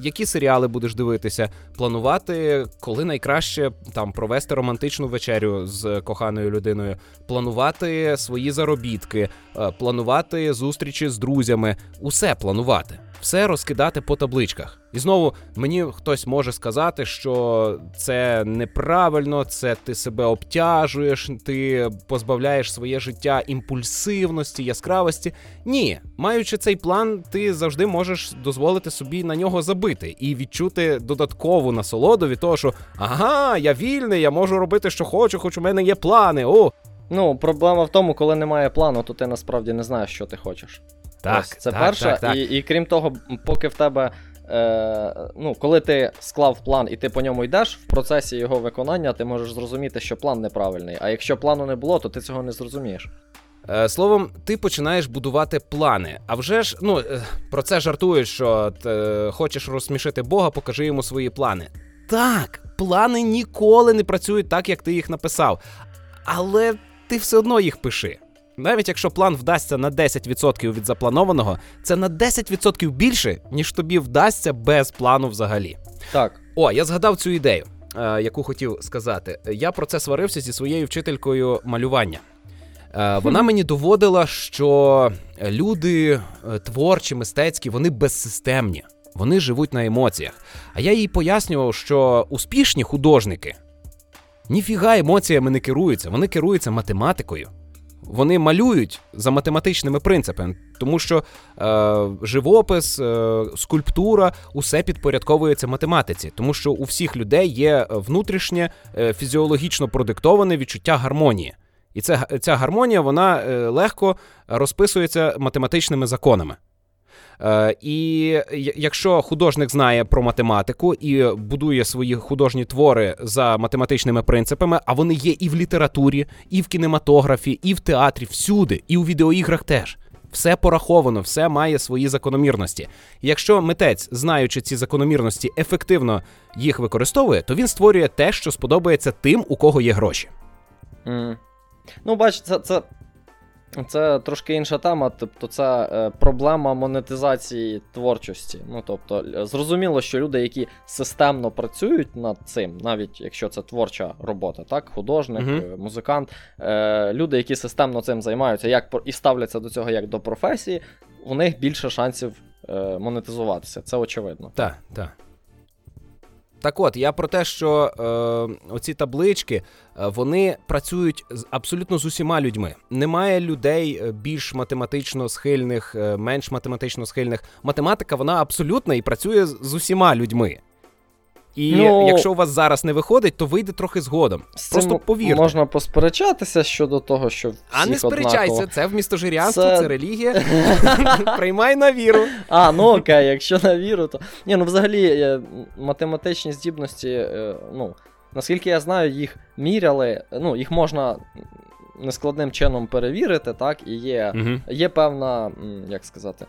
[SPEAKER 1] Які серіали будеш дивитися, планувати, коли найкраще там провести романтичну вечерю з коханою людиною, планувати свої заробітки, е, планувати зустрічі з друзями, усе планувати, все розкидати по табличках. І знову мені хтось може сказати, що це неправильно, це ти себе обтяжуєш, ти позбавляєш своє життя імпульсивності, яскравості. Ні, маючи цей план, ти завжди можеш дозволити собі на нього забити і відчути додаткову насолоду від того, що ага, я вільний, я можу робити, що хочу, хоч у мене є плани. О,
[SPEAKER 2] Ну, проблема в тому, коли немає плану, то ти насправді не знаєш, що ти хочеш.
[SPEAKER 1] Так,
[SPEAKER 2] Ось, це
[SPEAKER 1] так,
[SPEAKER 2] перше.
[SPEAKER 1] так, так.
[SPEAKER 2] І, і крім того, поки в тебе. Е, ну, коли ти склав план і ти по ньому йдеш, в процесі його виконання ти можеш зрозуміти, що план неправильний. А якщо плану не було, то ти цього не зрозумієш.
[SPEAKER 1] Е, Словом, ти починаєш будувати плани. А вже ж, ну е, про це жартують, що е, хочеш розсмішити Бога, покажи йому свої плани. Так, плани ніколи не працюють так, як ти їх написав. Але ти все одно їх пиши. Навіть якщо план вдасться на 10% від запланованого, це на 10% більше, ніж тобі вдасться без плану взагалі.
[SPEAKER 2] Так.
[SPEAKER 1] О, я згадав цю ідею, е, яку хотів сказати. Я про це сварився зі своєю вчителькою малювання. Е, Вона мені доводила, що люди е, творчі, мистецькі, вони безсистемні, вони живуть на емоціях. А я їй пояснював, що успішні художники ніфіга емоціями не керуються, вони керуються математикою. Вони малюють за математичними принципами, тому що е, живопис, е, скульптура, усе підпорядковується математиці, тому що у всіх людей є внутрішнє е, фізіологічно продиктоване відчуття гармонії. І це, ця гармонія вона е, легко розписується математичними законами. Е, і якщо художник знає про математику і будує свої художні твори за математичними принципами, а вони є і в літературі, і в кінематографі, і в театрі, всюди, і у відеоіграх теж. Все пораховано, все має свої закономірності. Якщо митець, знаючи ці закономірності, ефективно їх використовує, то він створює те, що сподобається тим, у кого є гроші.
[SPEAKER 2] М. Ну, бач, це, це, це трошки інша тема. Тобто, це е, проблема монетизації творчості. Ну, тобто, зрозуміло, що люди, які системно працюють над цим, навіть якщо це творча робота, так, художник, е, музикант, е, люди, які системно цим займаються, як і ставляться до цього як до професії, у них більше шансів е, монетизуватися. Це очевидно.
[SPEAKER 1] Так, так. Так от, я про те, що е, оці таблички е, вони працюють з абсолютно з усіма людьми. Немає людей е, більш математично схильних, е, менш математично схильних. Математика вона абсолютна і працює з з усіма людьми. І
[SPEAKER 2] Ну,
[SPEAKER 1] якщо у вас зараз не виходить, то вийде трохи згодом.
[SPEAKER 2] З
[SPEAKER 1] Просто
[SPEAKER 2] цим
[SPEAKER 1] повірте.
[SPEAKER 2] Можна посперечатися щодо того, що всіх
[SPEAKER 1] А не сперечайся,
[SPEAKER 2] однаково.
[SPEAKER 1] це вмістожирянство,
[SPEAKER 2] Це-
[SPEAKER 1] це релігія. Приймай на віру.
[SPEAKER 2] А, ну окей, якщо на віру, то. Ні, ну взагалі е, математичні здібності, е, ну, наскільки я знаю, їх міряли, ну, їх можна нескладним чином перевірити, так, і є,
[SPEAKER 1] Угу.
[SPEAKER 2] є певна, як сказати.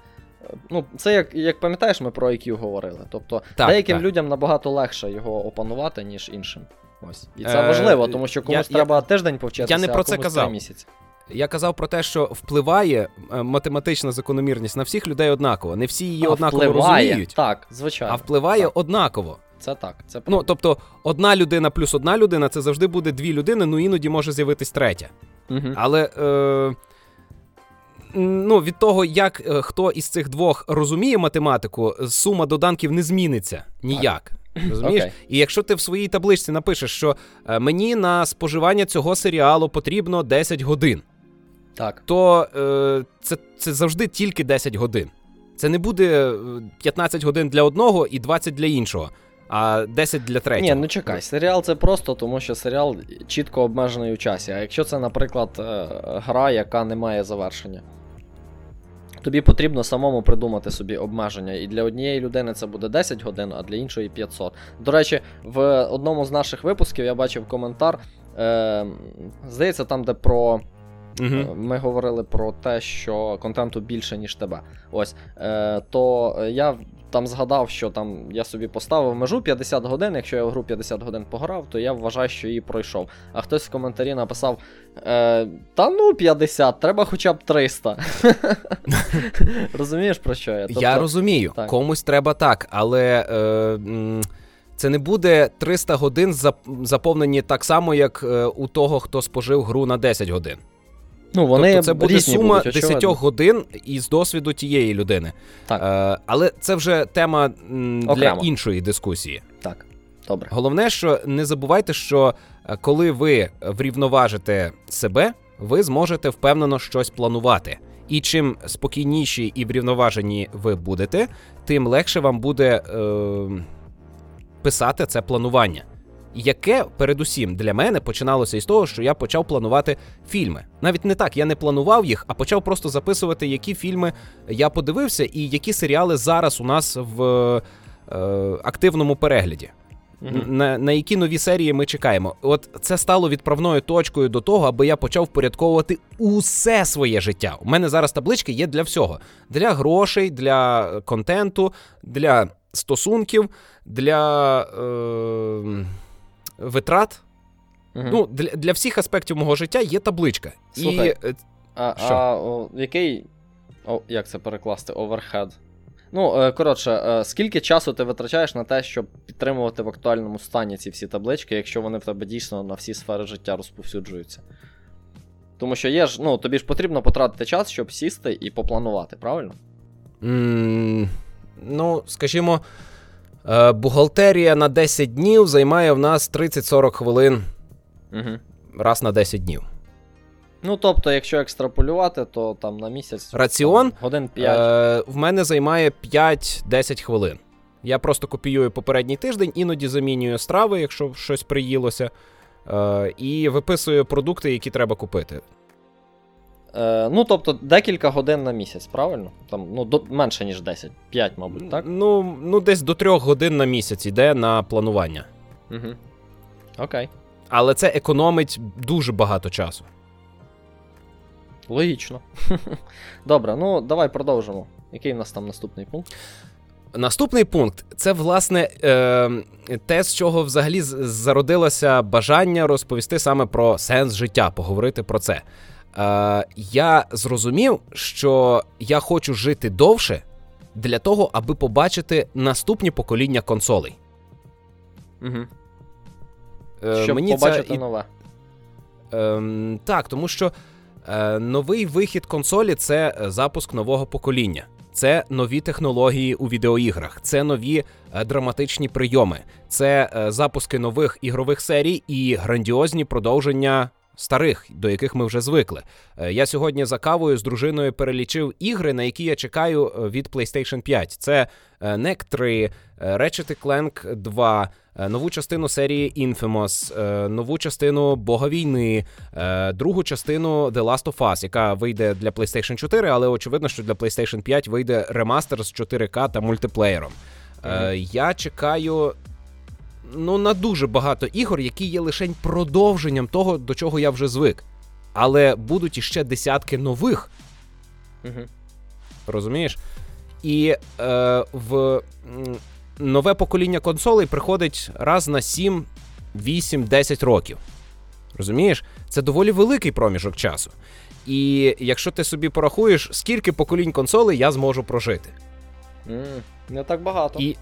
[SPEAKER 2] Ну, це як, як пам'ятаєш, ми про IQ говорили. Тобто
[SPEAKER 1] Так,
[SPEAKER 2] деяким
[SPEAKER 1] так.
[SPEAKER 2] людям набагато легше його опанувати, ніж іншим. Ось. І це
[SPEAKER 1] Е,
[SPEAKER 2] важливо, тому що комусь
[SPEAKER 1] я-
[SPEAKER 2] треба тиждень повчитися,
[SPEAKER 1] я не про
[SPEAKER 2] а
[SPEAKER 1] це
[SPEAKER 2] комусь
[SPEAKER 1] казав.
[SPEAKER 2] три місяці.
[SPEAKER 1] Я казав про те, що впливає е, математична закономірність на всіх людей однаково. Не всі її
[SPEAKER 2] А,
[SPEAKER 1] однаково
[SPEAKER 2] впливає.
[SPEAKER 1] розуміють,
[SPEAKER 2] Так, звичайно.
[SPEAKER 1] а впливає
[SPEAKER 2] Так.
[SPEAKER 1] однаково.
[SPEAKER 2] Це так. Це
[SPEAKER 1] Ну тобто, одна людина плюс одна людина це завжди буде дві людини, ну іноді може з'явитись третя.
[SPEAKER 2] Мгм.
[SPEAKER 1] Але е, ну, від того, як е, хто із цих двох розуміє математику, сума доданків не зміниться ніяк. Розумієш?
[SPEAKER 2] Окей.
[SPEAKER 1] І якщо ти в своїй табличці напишеш, що е, мені на споживання цього серіалу потрібно 10 годин.
[SPEAKER 2] Так.
[SPEAKER 1] то е, це, це завжди тільки 10 годин. Це не буде е, 15 годин для одного і 20 для іншого, а 10 для третього.
[SPEAKER 2] Ні, ну чекай, серіал це просто, тому що серіал чітко обмежений у часі. А якщо це, наприклад, е, гра, яка не має завершення, тобі потрібно самому придумати собі обмеження. І для однієї людини це буде 10 годин, а для іншої 500. До речі, в одному з наших випусків я бачив коментар. Е, здається, там, де про
[SPEAKER 1] Угу.
[SPEAKER 2] Ми говорили про те, що контенту більше, ніж тебе. Ось. Е, То я там згадав, що там я собі поставив межу 50 годин. Якщо я в гру 50 годин пограв, то я вважаю, що її пройшов. А хтось в коментарі написав: е, Та ну 50, треба хоча б 300. Розумієш, про що я?
[SPEAKER 1] Тобто, я розумію, так. комусь треба так, але. Е, це не буде 300 годин заповнені так само, як е, у того, хто спожив гру на 10 годин.
[SPEAKER 2] Ну, вони
[SPEAKER 1] тобто це буде сума
[SPEAKER 2] будуть,
[SPEAKER 1] 10 годин із досвіду тієї людини.
[SPEAKER 2] Так.
[SPEAKER 1] Е, Але це вже тема для Окремо. іншої дискусії.
[SPEAKER 2] Так. Добре.
[SPEAKER 1] Головне, що не забувайте, що е, коли ви врівноважите себе, ви зможете впевнено щось планувати. І чим спокійніші і врівноважені ви будете, тим легше вам буде е, писати це планування яке передусім для мене починалося із того, що я почав планувати фільми. Навіть не так, я не планував їх, а почав просто записувати, які фільми я подивився, і які серіали зараз у нас в е, активному перегляді. Mm-hmm. На на які нові серії ми чекаємо. От це стало відправною точкою до того, аби я почав впорядковувати усе своє життя. У мене зараз таблички є для всього: для грошей, для контенту, для стосунків, для. Е- витрат. Угу. Ну, Для для всіх аспектів мого життя є табличка.
[SPEAKER 2] Слухай, І, е, А що? а о, який. О, Як це перекласти? Оверхед. Ну, е, коротше, е, скільки часу ти витрачаєш на те, щоб підтримувати в актуальному стані ці всі таблички, якщо вони в тебе дійсно на всі сфери життя розповсюджуються? Тому що є ж, ну, тобі ж потрібно потратити час, щоб сісти і попланувати, правильно?
[SPEAKER 1] Mm, ну, скажімо. Е, бухгалтерія на 10 днів займає в нас 30-40 хвилин
[SPEAKER 2] угу.
[SPEAKER 1] раз на 10 днів.
[SPEAKER 2] Ну, тобто, якщо екстраполювати, то там на місяць
[SPEAKER 1] раціон
[SPEAKER 2] там, годин 5. Е,
[SPEAKER 1] в мене займає 5-10 хвилин. Я просто копіюю попередній тиждень, іноді замінюю страви, якщо щось приїлося, е, і виписую продукти, які треба купити.
[SPEAKER 2] Е, Ну, тобто, декілька годин на місяць, правильно? Там, ну, до, Менше, ніж 10, 5, мабуть, так?
[SPEAKER 1] Ну, ну десь до 3 годин на місяць йде на планування.
[SPEAKER 2] Угу. Окей.
[SPEAKER 1] Але це економить дуже багато часу.
[SPEAKER 2] Логічно. Добре, ну давай продовжимо. Який у нас там наступний пункт?
[SPEAKER 1] Наступний пункт це, власне, е, те, з чого взагалі зародилося бажання розповісти саме про сенс життя, поговорити про це е, я зрозумів, що я хочу жити довше для того, аби побачити наступні покоління консолей.
[SPEAKER 2] Угу. Е, Щоб мені побачити це... нове.
[SPEAKER 1] Е, так, тому що е, новий вихід консолі це запуск нового покоління. Це нові технології у відеоіграх, це нові е, драматичні прийоми, це е, запуски нових ігрових серій і грандіозні продовження старих, до яких ми вже звикли. Е, я сьогодні за кавою з дружиною перелічив ігри, на які я чекаю е, від PlayStation 5. Це NEC 3, Ratchet Clank 2, нову частину серії Infamous, нову частину Бога війни, другу частину The Last of Us, яка вийде для PlayStation 4, але очевидно, що для PlayStation 5 вийде ремастер з 4К та мультиплеєром. Mm-hmm. Я чекаю ну на дуже багато ігор, які є лише продовженням того, до чого я вже звик. Але будуть іще десятки нових.
[SPEAKER 2] Угу.
[SPEAKER 1] Розумієш? І е, в нове покоління консолей приходить раз на 7, 8, 10 років. Розумієш? Це доволі великий проміжок часу. І якщо ти собі порахуєш, скільки поколінь консолей я зможу прожити.
[SPEAKER 2] Mm, не так багато.
[SPEAKER 1] І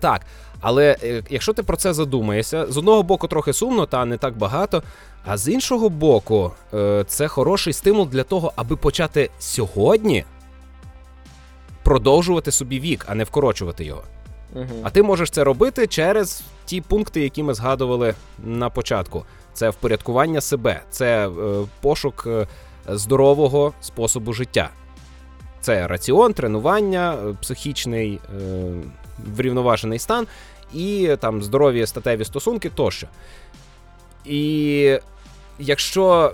[SPEAKER 1] так, але е, якщо ти про це задумаєшся, з одного боку трохи сумно, та не так багато. А з іншого боку, е, це хороший стимул для того, аби почати сьогодні продовжувати собі вік, а не вкорочувати його.
[SPEAKER 2] Угу.
[SPEAKER 1] А ти можеш це робити через ті пункти, які ми згадували на початку. Це впорядкування себе, це е, пошук здорового способу життя. Це раціон, тренування, психічний врівноважений стан і там здорові статеві стосунки тощо. І якщо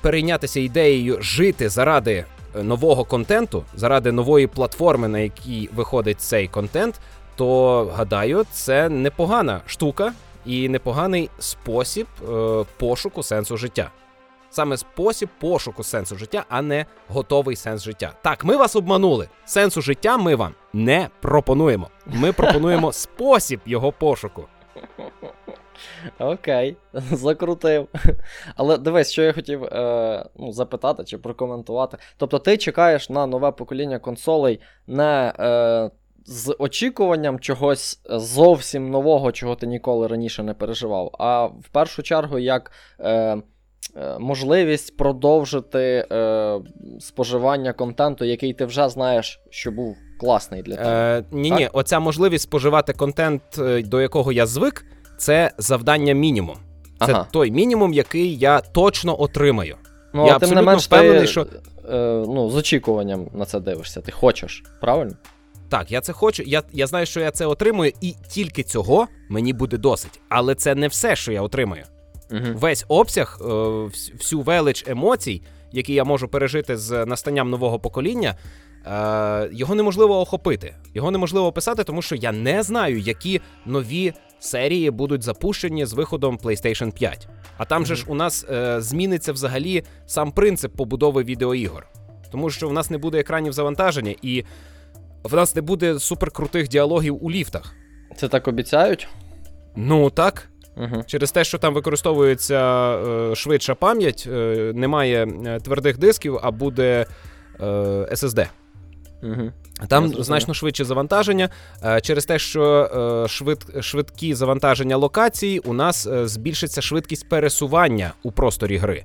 [SPEAKER 1] перейнятися ідеєю жити заради е, нового контенту, заради нової платформи, на якій виходить цей контент, то гадаю, це непогана штука і непоганий спосіб е, пошуку сенсу життя. Саме спосіб пошуку сенсу життя, а не готовий сенс життя. Так, ми вас обманули. Сенсу життя ми вам не пропонуємо. Ми пропонуємо спосіб його пошуку.
[SPEAKER 2] Окей, закрутив. Але дивись, що я хотів е, ну, запитати чи прокоментувати. Тобто, ти чекаєш на нове покоління консолей не е, з очікуванням чогось зовсім нового, чого ти ніколи раніше не переживав, а в першу чергу як. Е, можливість продовжити е, споживання контенту, який ти вже знаєш, що був класний для тебе.
[SPEAKER 1] Е, Ні, ні, оця можливість споживати контент, е, до якого я звик, це завдання мінімум. Це ага. той мінімум, який я точно отримаю.
[SPEAKER 2] Ну,
[SPEAKER 1] я
[SPEAKER 2] тим не менш впевнений, ти, що е, ну, з очікуванням на це дивишся. Ти хочеш, правильно?
[SPEAKER 1] Так, я це хочу. Я я знаю, що я це отримую, і тільки цього мені буде досить. Але це не все, що я отримаю. Угу. Весь обсяг, е, всю велич емоцій, які я можу пережити з настанням нового покоління. Е, його неможливо охопити, його неможливо описати, тому що я не знаю, які нові серії будуть запущені з виходом PlayStation 5. А там mm-hmm. же ж у нас е, зміниться взагалі сам принцип побудови відеоігор, тому що в нас не буде екранів завантаження, і в нас не буде суперкрутих діалогів у ліфтах.
[SPEAKER 2] Це так обіцяють?
[SPEAKER 1] Ну так. Угу. Через те, що там використовується е, швидша пам'ять, е, немає е, твердих дисків, а буде е, SSD. Угу. Там значно швидше завантаження. Е, через те, що е, швид, швидкі завантаження локацій, у нас збільшиться швидкість пересування у просторі гри.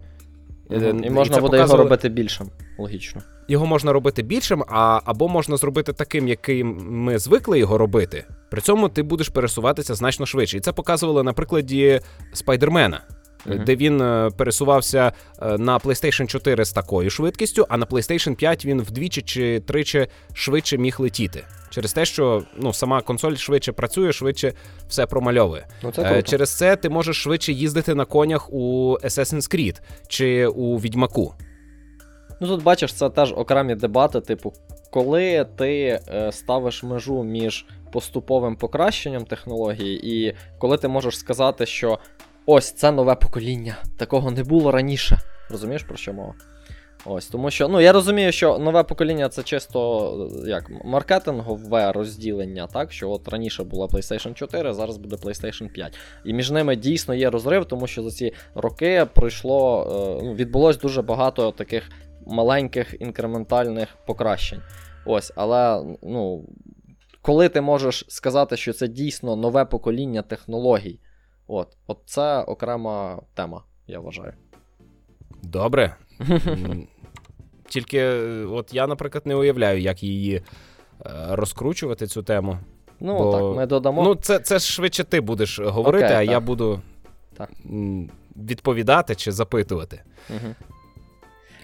[SPEAKER 2] Угу. І можна і буде показували... його робити більшим, логічно.
[SPEAKER 1] Його можна робити більшим, а або можна зробити таким, яким ми звикли його робити. При цьому ти будеш пересуватися значно швидше. І це показували на прикладі Спайдермена. Uh-huh. Де він е, пересувався е, на PlayStation 4 з такою швидкістю, а на PlayStation 5 він вдвічі чи тричі швидше міг летіти. Через те, що ну, сама консоль швидше працює, швидше все промальовує. Ну, це е, Через це ти можеш швидше їздити на конях у Assassin's Creed чи у Відьмаку.
[SPEAKER 2] Ну тут бачиш, це теж окремі дебати, типу, коли ти е, ставиш межу між поступовим покращенням технології, і коли ти можеш сказати, що ось це нове покоління, такого не було раніше. Розумієш, про що мова? Ось, тому що, ну я розумію, що нове покоління це чисто як маркетингове розділення, так? Що от раніше була PlayStation 4, зараз буде PlayStation 5. І між ними дійсно є розрив, тому що за ці роки пройшло, е, ну, відбулось дуже багато таких маленьких інкрементальних покращень. Ось, але ну, коли ти можеш сказати, що це дійсно нове покоління технологій, от, от це окрема тема, я вважаю.
[SPEAKER 1] Добре. Тільки от я, наприклад, не уявляю, як її е, розкручувати, цю тему.
[SPEAKER 2] Ну, бо... так, ми додамо.
[SPEAKER 1] Ну, це це швидше ти будеш говорити, Окей, а так. я буду так. відповідати чи запитувати. Угу.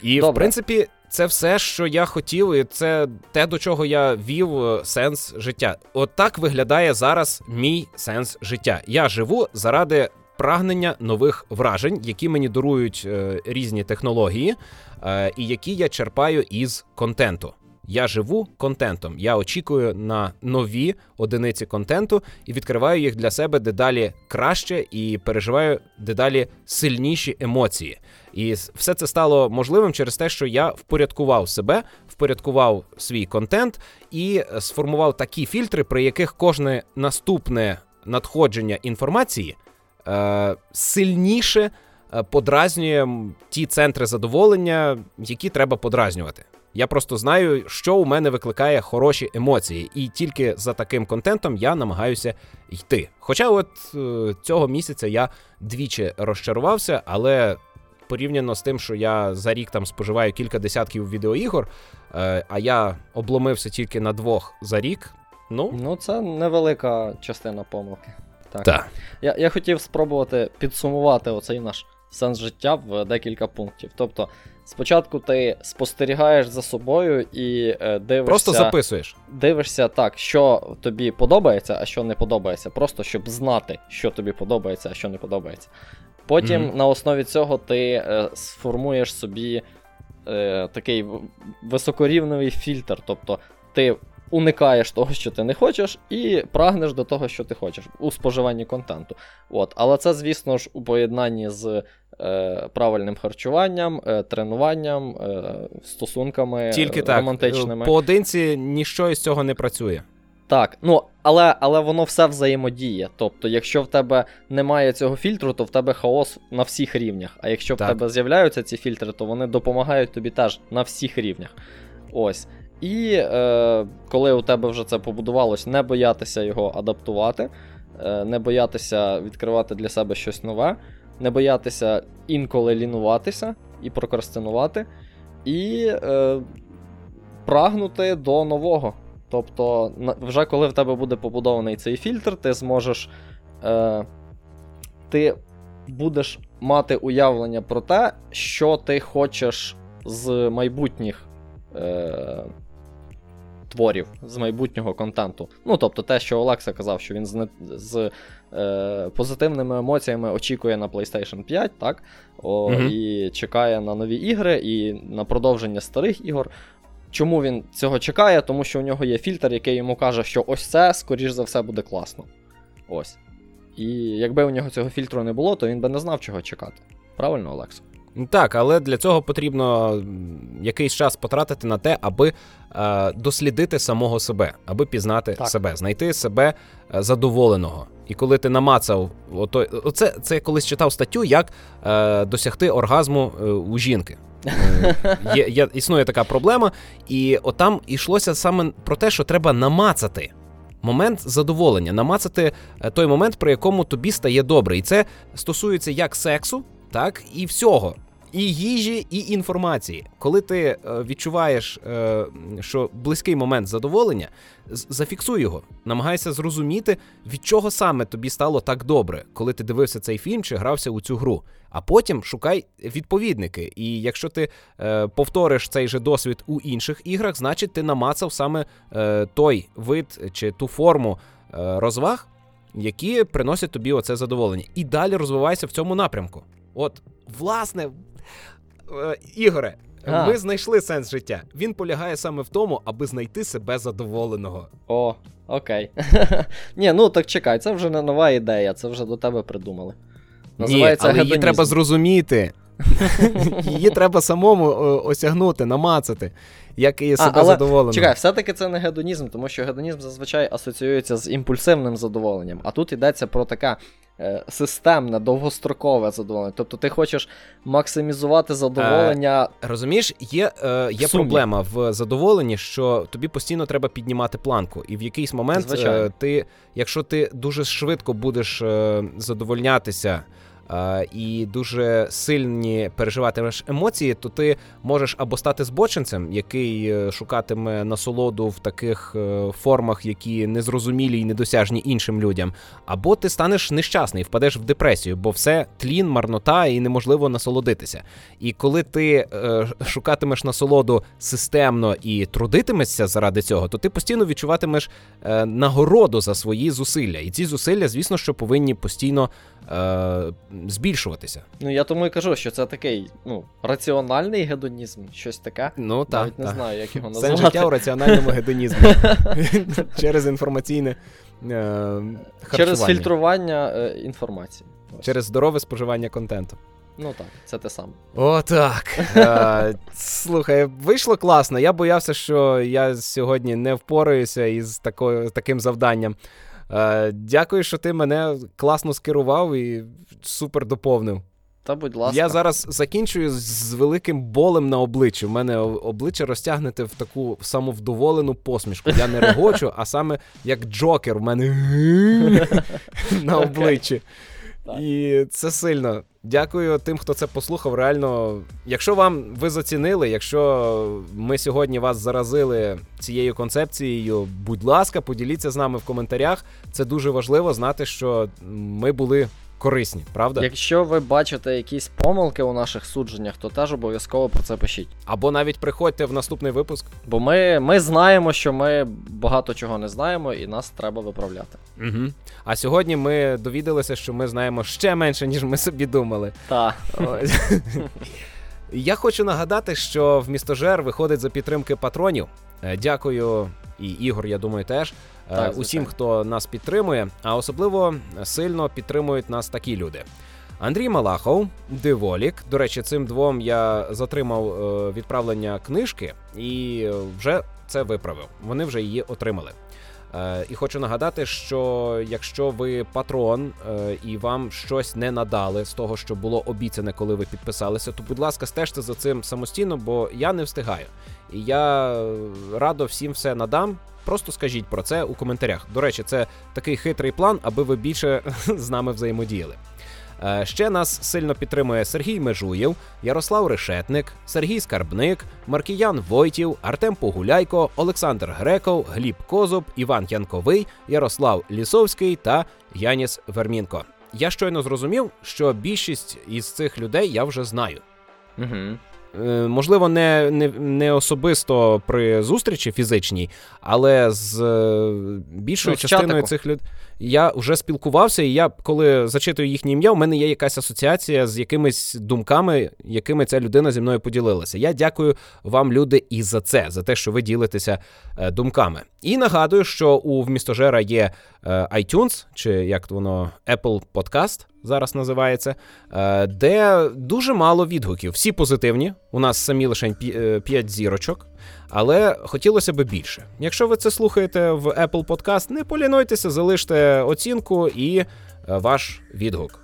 [SPEAKER 1] І, Добре. в принципі, це все, що я хотів, і це те, до чого я вів е, сенс життя. От так виглядає зараз мій сенс життя. Я живу заради прагнення нових вражень, які мені дарують е, різні технології, е, і які я черпаю із контенту. Я живу контентом. Я очікую на нові одиниці контенту і відкриваю їх для себе дедалі краще і переживаю дедалі сильніші емоції. І все це стало можливим через те, що я впорядкував себе, впорядкував свій контент і сформував такі фільтри, при яких кожне наступне надходження інформації е, сильніше е, подразнює ті центри задоволення, які треба подразнювати. Я просто знаю, що у мене викликає хороші емоції, і тільки за таким контентом я намагаюся йти. Хоча, от е, цього місяця я двічі розчарувався, але порівняно з тим, що я за рік там споживаю кілька десятків відеоігор, а я обломився тільки на двох за рік. Ну,
[SPEAKER 2] ну це невелика частина помилки.
[SPEAKER 1] Так. Так.
[SPEAKER 2] Я я хотів спробувати підсумувати оцей наш сенс життя в декілька пунктів. Тобто, спочатку ти спостерігаєш за собою і е, дивишся.
[SPEAKER 1] Просто записуєш.
[SPEAKER 2] Дивишся так, що тобі подобається, а що не подобається. Просто щоб знати, що тобі подобається, а що не подобається. Потім mm-hmm. на основі цього ти е, сформуєш собі е, такий високорівневий фільтр. Тобто ти уникаєш того, що ти не хочеш, і прагнеш до того, що ти хочеш у споживанні контенту. От. Але це, звісно ж, у поєднанні з е, правильним харчуванням, е, тренуванням, е, стосунками
[SPEAKER 1] Тільки так.
[SPEAKER 2] романтичними.
[SPEAKER 1] Поодинці ніщо із цього не працює.
[SPEAKER 2] Так, ну але але воно все взаємодіє. Тобто, якщо в тебе немає цього фільтру, то в тебе хаос на всіх рівнях. А якщо
[SPEAKER 1] Так.
[SPEAKER 2] в тебе з'являються ці фільтри, то вони допомагають тобі теж на всіх рівнях. Ось. І е, коли у тебе вже це побудувалось, не боятися його адаптувати, е, не боятися відкривати для себе щось нове, не боятися інколи лінуватися і прокрастинувати, і е, прагнути до нового. Тобто, вже коли в тебе буде побудований цей фільтр, ти зможеш. Е, ти будеш мати уявлення про те, що ти хочеш з майбутніх е, творів, з майбутнього контенту. Ну, тобто, те, що Олекса казав, що він з, з е, позитивними емоціями очікує на PlayStation 5, так? О,
[SPEAKER 1] Мгм.
[SPEAKER 2] І чекає на нові ігри і на продовження старих ігор. Чому він цього чекає? Тому що у нього є фільтр, який йому каже, що ось це, скоріш за все, буде класно. Ось. І якби у нього цього фільтру не було, то він би не знав, чого чекати. Правильно, Олексо?
[SPEAKER 1] Так, але для цього потрібно якийсь час потратити на те, аби е, дослідити самого себе, аби пізнати
[SPEAKER 2] Так.
[SPEAKER 1] себе, знайти себе е, задоволеного. І коли ти намацав, ото, оце це я колись читав статтю, як е, досягти оргазму е, у жінки. Е, Є, є, існує така проблема, і отам йшлося саме про те, що треба намацати. Момент задоволення, намацати е, той момент, при якому тобі стає добре. І це стосується як сексу, так і всього. І їжі, і інформації. Коли ти е, відчуваєш, е, що близький момент задоволення, зафіксуй його. Намагайся зрозуміти, від чого саме тобі стало так добре, коли ти дивився цей фільм чи грався у цю гру. А потім шукай відповідники. І якщо ти е, повториш цей же досвід у інших іграх, значить ти намацав саме той вид чи ту форму розваг, які приносять тобі оце задоволення. І далі розвивайся в цьому напрямку. От, власне, е, Ігоре,
[SPEAKER 2] А.
[SPEAKER 1] ми знайшли сенс життя. Він полягає саме в тому, аби знайти себе задоволеного.
[SPEAKER 2] О, окей. Ні, ну так чекай, це вже не нова ідея, це вже до тебе придумали. Називається
[SPEAKER 1] Ні, але її треба зрозуміти. Її треба самому е, осягнути, намацати, як і себе
[SPEAKER 2] але,
[SPEAKER 1] задоволено.
[SPEAKER 2] Чекай, все-таки це не гедонізм, тому що гедонізм зазвичай асоціюється з імпульсивним задоволенням. А тут йдеться про таке е, системне, довгострокове задоволення. Тобто ти хочеш максимізувати задоволення.
[SPEAKER 1] Розумієш, є, е, є
[SPEAKER 2] Сумні.
[SPEAKER 1] проблема в задоволенні, що тобі постійно треба піднімати планку. І в якийсь момент, е, ти, якщо ти дуже швидко будеш е, задовольнятися. І дуже сильні переживатимеш емоції, то ти можеш або стати збочинцем, який е, шукатиме насолоду в таких е, формах, які незрозумілі і недосяжні іншим людям, або ти станеш нещасний, впадеш в депресію, бо все тлін, марнота і неможливо насолодитися. І коли ти е, шукатимеш насолоду системно і трудитимешся заради цього, то ти постійно відчуватимеш нагороду за свої зусилля. І ці зусилля, звісно, що повинні постійно е, збільшуватися.
[SPEAKER 2] Ну я тому і кажу, що це такий ну, раціональний гедонізм, щось таке.
[SPEAKER 1] Ну так,
[SPEAKER 2] Навіть не знаю, як його
[SPEAKER 1] Сенс
[SPEAKER 2] назвати.
[SPEAKER 1] життя у раціональному гедонізмі через інформаційне е,
[SPEAKER 2] Через фільтрування е, інформації.
[SPEAKER 1] Через здорове споживання контенту.
[SPEAKER 2] Ну так, це те саме.
[SPEAKER 1] О, так. Е, слухай, вийшло класно. Я боявся, що я сьогодні не впораюся із такою, таким завданням. Е, дякую, що ти мене класно скерував і супер доповнив.
[SPEAKER 2] Та будь ласка.
[SPEAKER 1] Я зараз закінчую з- великим болем на обличчі. У мене обличчя розтягнете в таку самовдоволену посмішку. Я не регочу, а саме як Джокер у мене на обличчі.
[SPEAKER 2] Так.
[SPEAKER 1] І це сильно. Дякую тим, хто це послухав. Реально, якщо вам ви зацінили, якщо ми сьогодні вас заразили цією концепцією, будь ласка, поділіться з нами в коментарях. Це дуже важливо знати, що ми були корисні, правда?
[SPEAKER 2] Якщо ви бачите якісь помилки у наших судженнях, то теж обов'язково про це пишіть.
[SPEAKER 1] Або навіть приходьте в наступний випуск.
[SPEAKER 2] Бо ми, ми знаємо, що ми багато чого не знаємо, і нас треба виправляти.
[SPEAKER 1] Угу. А сьогодні ми довідалися, що ми знаємо ще менше, ніж ми собі думали.
[SPEAKER 2] Та.
[SPEAKER 1] Ось. Я хочу нагадати, що в містожер виходить за підтримки патронів. Е, Дякую, і Ігор, я думаю, теж. Е,
[SPEAKER 2] Так,
[SPEAKER 1] усім, хто нас підтримує, а особливо сильно підтримують нас такі люди. Андрій Малахов, Диволік. До речі, цим двом я затримав е, відправлення книжки і вже це виправив. Вони вже її отримали. Е, і хочу нагадати, що якщо ви патрон е, і вам щось не надали з того, що було обіцяне, коли ви підписалися, то будь ласка, стежте за цим самостійно, бо я не встигаю. І я радо всім все надам. Просто скажіть про це у коментарях. До речі, це такий хитрий план, аби ви більше з нами взаємодіяли. Е, ще нас сильно підтримує Сергій Межуєв, Ярослав Решетник, Сергій Скарбник, Маркіян Войтів, Артем Погуляйко, Олександр Греков, Гліб Козуб, Іван Янковий, Ярослав Лісовський та Яніс Вермінко. Я щойно зрозумів, що більшість із цих людей я вже знаю.
[SPEAKER 2] Угу.
[SPEAKER 1] Е, можливо, не не, не особисто при зустрічі фізичній, але з е, більшою
[SPEAKER 2] ну,
[SPEAKER 1] частиною цих людей я вже спілкувався, і я, коли зачитую їхнє ім'я, у мене є якась асоціація з якимись думками, якими ця людина зі мною поділилася. Я дякую вам, люди, і за це, за те, що ви ділитеся е, думками. І нагадую, що у вмістожера є iTunes, чи як воно Apple Podcast зараз називається, де дуже мало відгуків. Всі позитивні. У нас самі лише 5 зірочок. Але хотілося б більше. Якщо ви це слухаєте в Apple Podcast, не полінуйтеся, залиште оцінку і е, ваш відгук.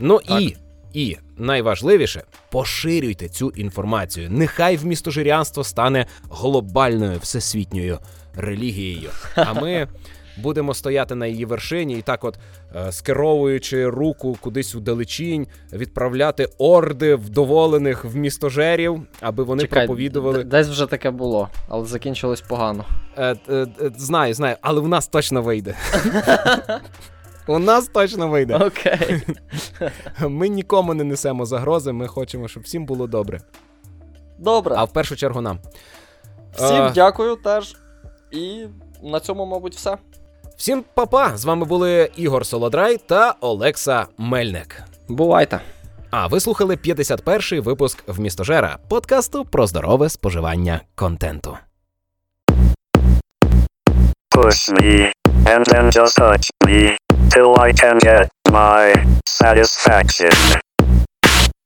[SPEAKER 1] Ну так. і і найважливіше поширюйте цю інформацію. Нехай вмістожирянство стане глобальною всесвітньою релігією. А ми будемо стояти на її вершині і так, от е, скеровуючи руку кудись у далечінь, відправляти орди вдоволених в містожерів, аби вони
[SPEAKER 2] Чекай,
[SPEAKER 1] проповідували.
[SPEAKER 2] Десь вже таке було, але закінчилось погано.
[SPEAKER 1] Е, е, е, Знаю, знаю, але в нас точно вийде. У нас точно вийде.
[SPEAKER 2] Окей.
[SPEAKER 1] Ми нікому не несемо загрози, ми хочемо, щоб всім було добре.
[SPEAKER 2] Добре.
[SPEAKER 1] А в першу чергу нам.
[SPEAKER 2] Всім а... дякую теж. І на цьому, мабуть, все.
[SPEAKER 1] Всім папа! З вами були Ігор Солодрай та Олекса Мельник.
[SPEAKER 2] Бувайте!
[SPEAKER 1] А ви слухали 51-й випуск «Вмістожера» подкасту про здорове споживання контенту. Push me, and then just touch me, till I can get my satisfaction.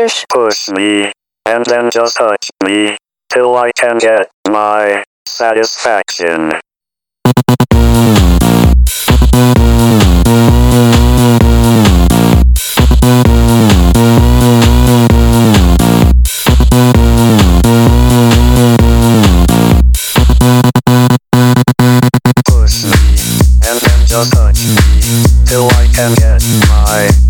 [SPEAKER 3] push,
[SPEAKER 4] push me, and then just touch me, till I can get my satisfaction.
[SPEAKER 3] Push me, and then just touch me, till I can get my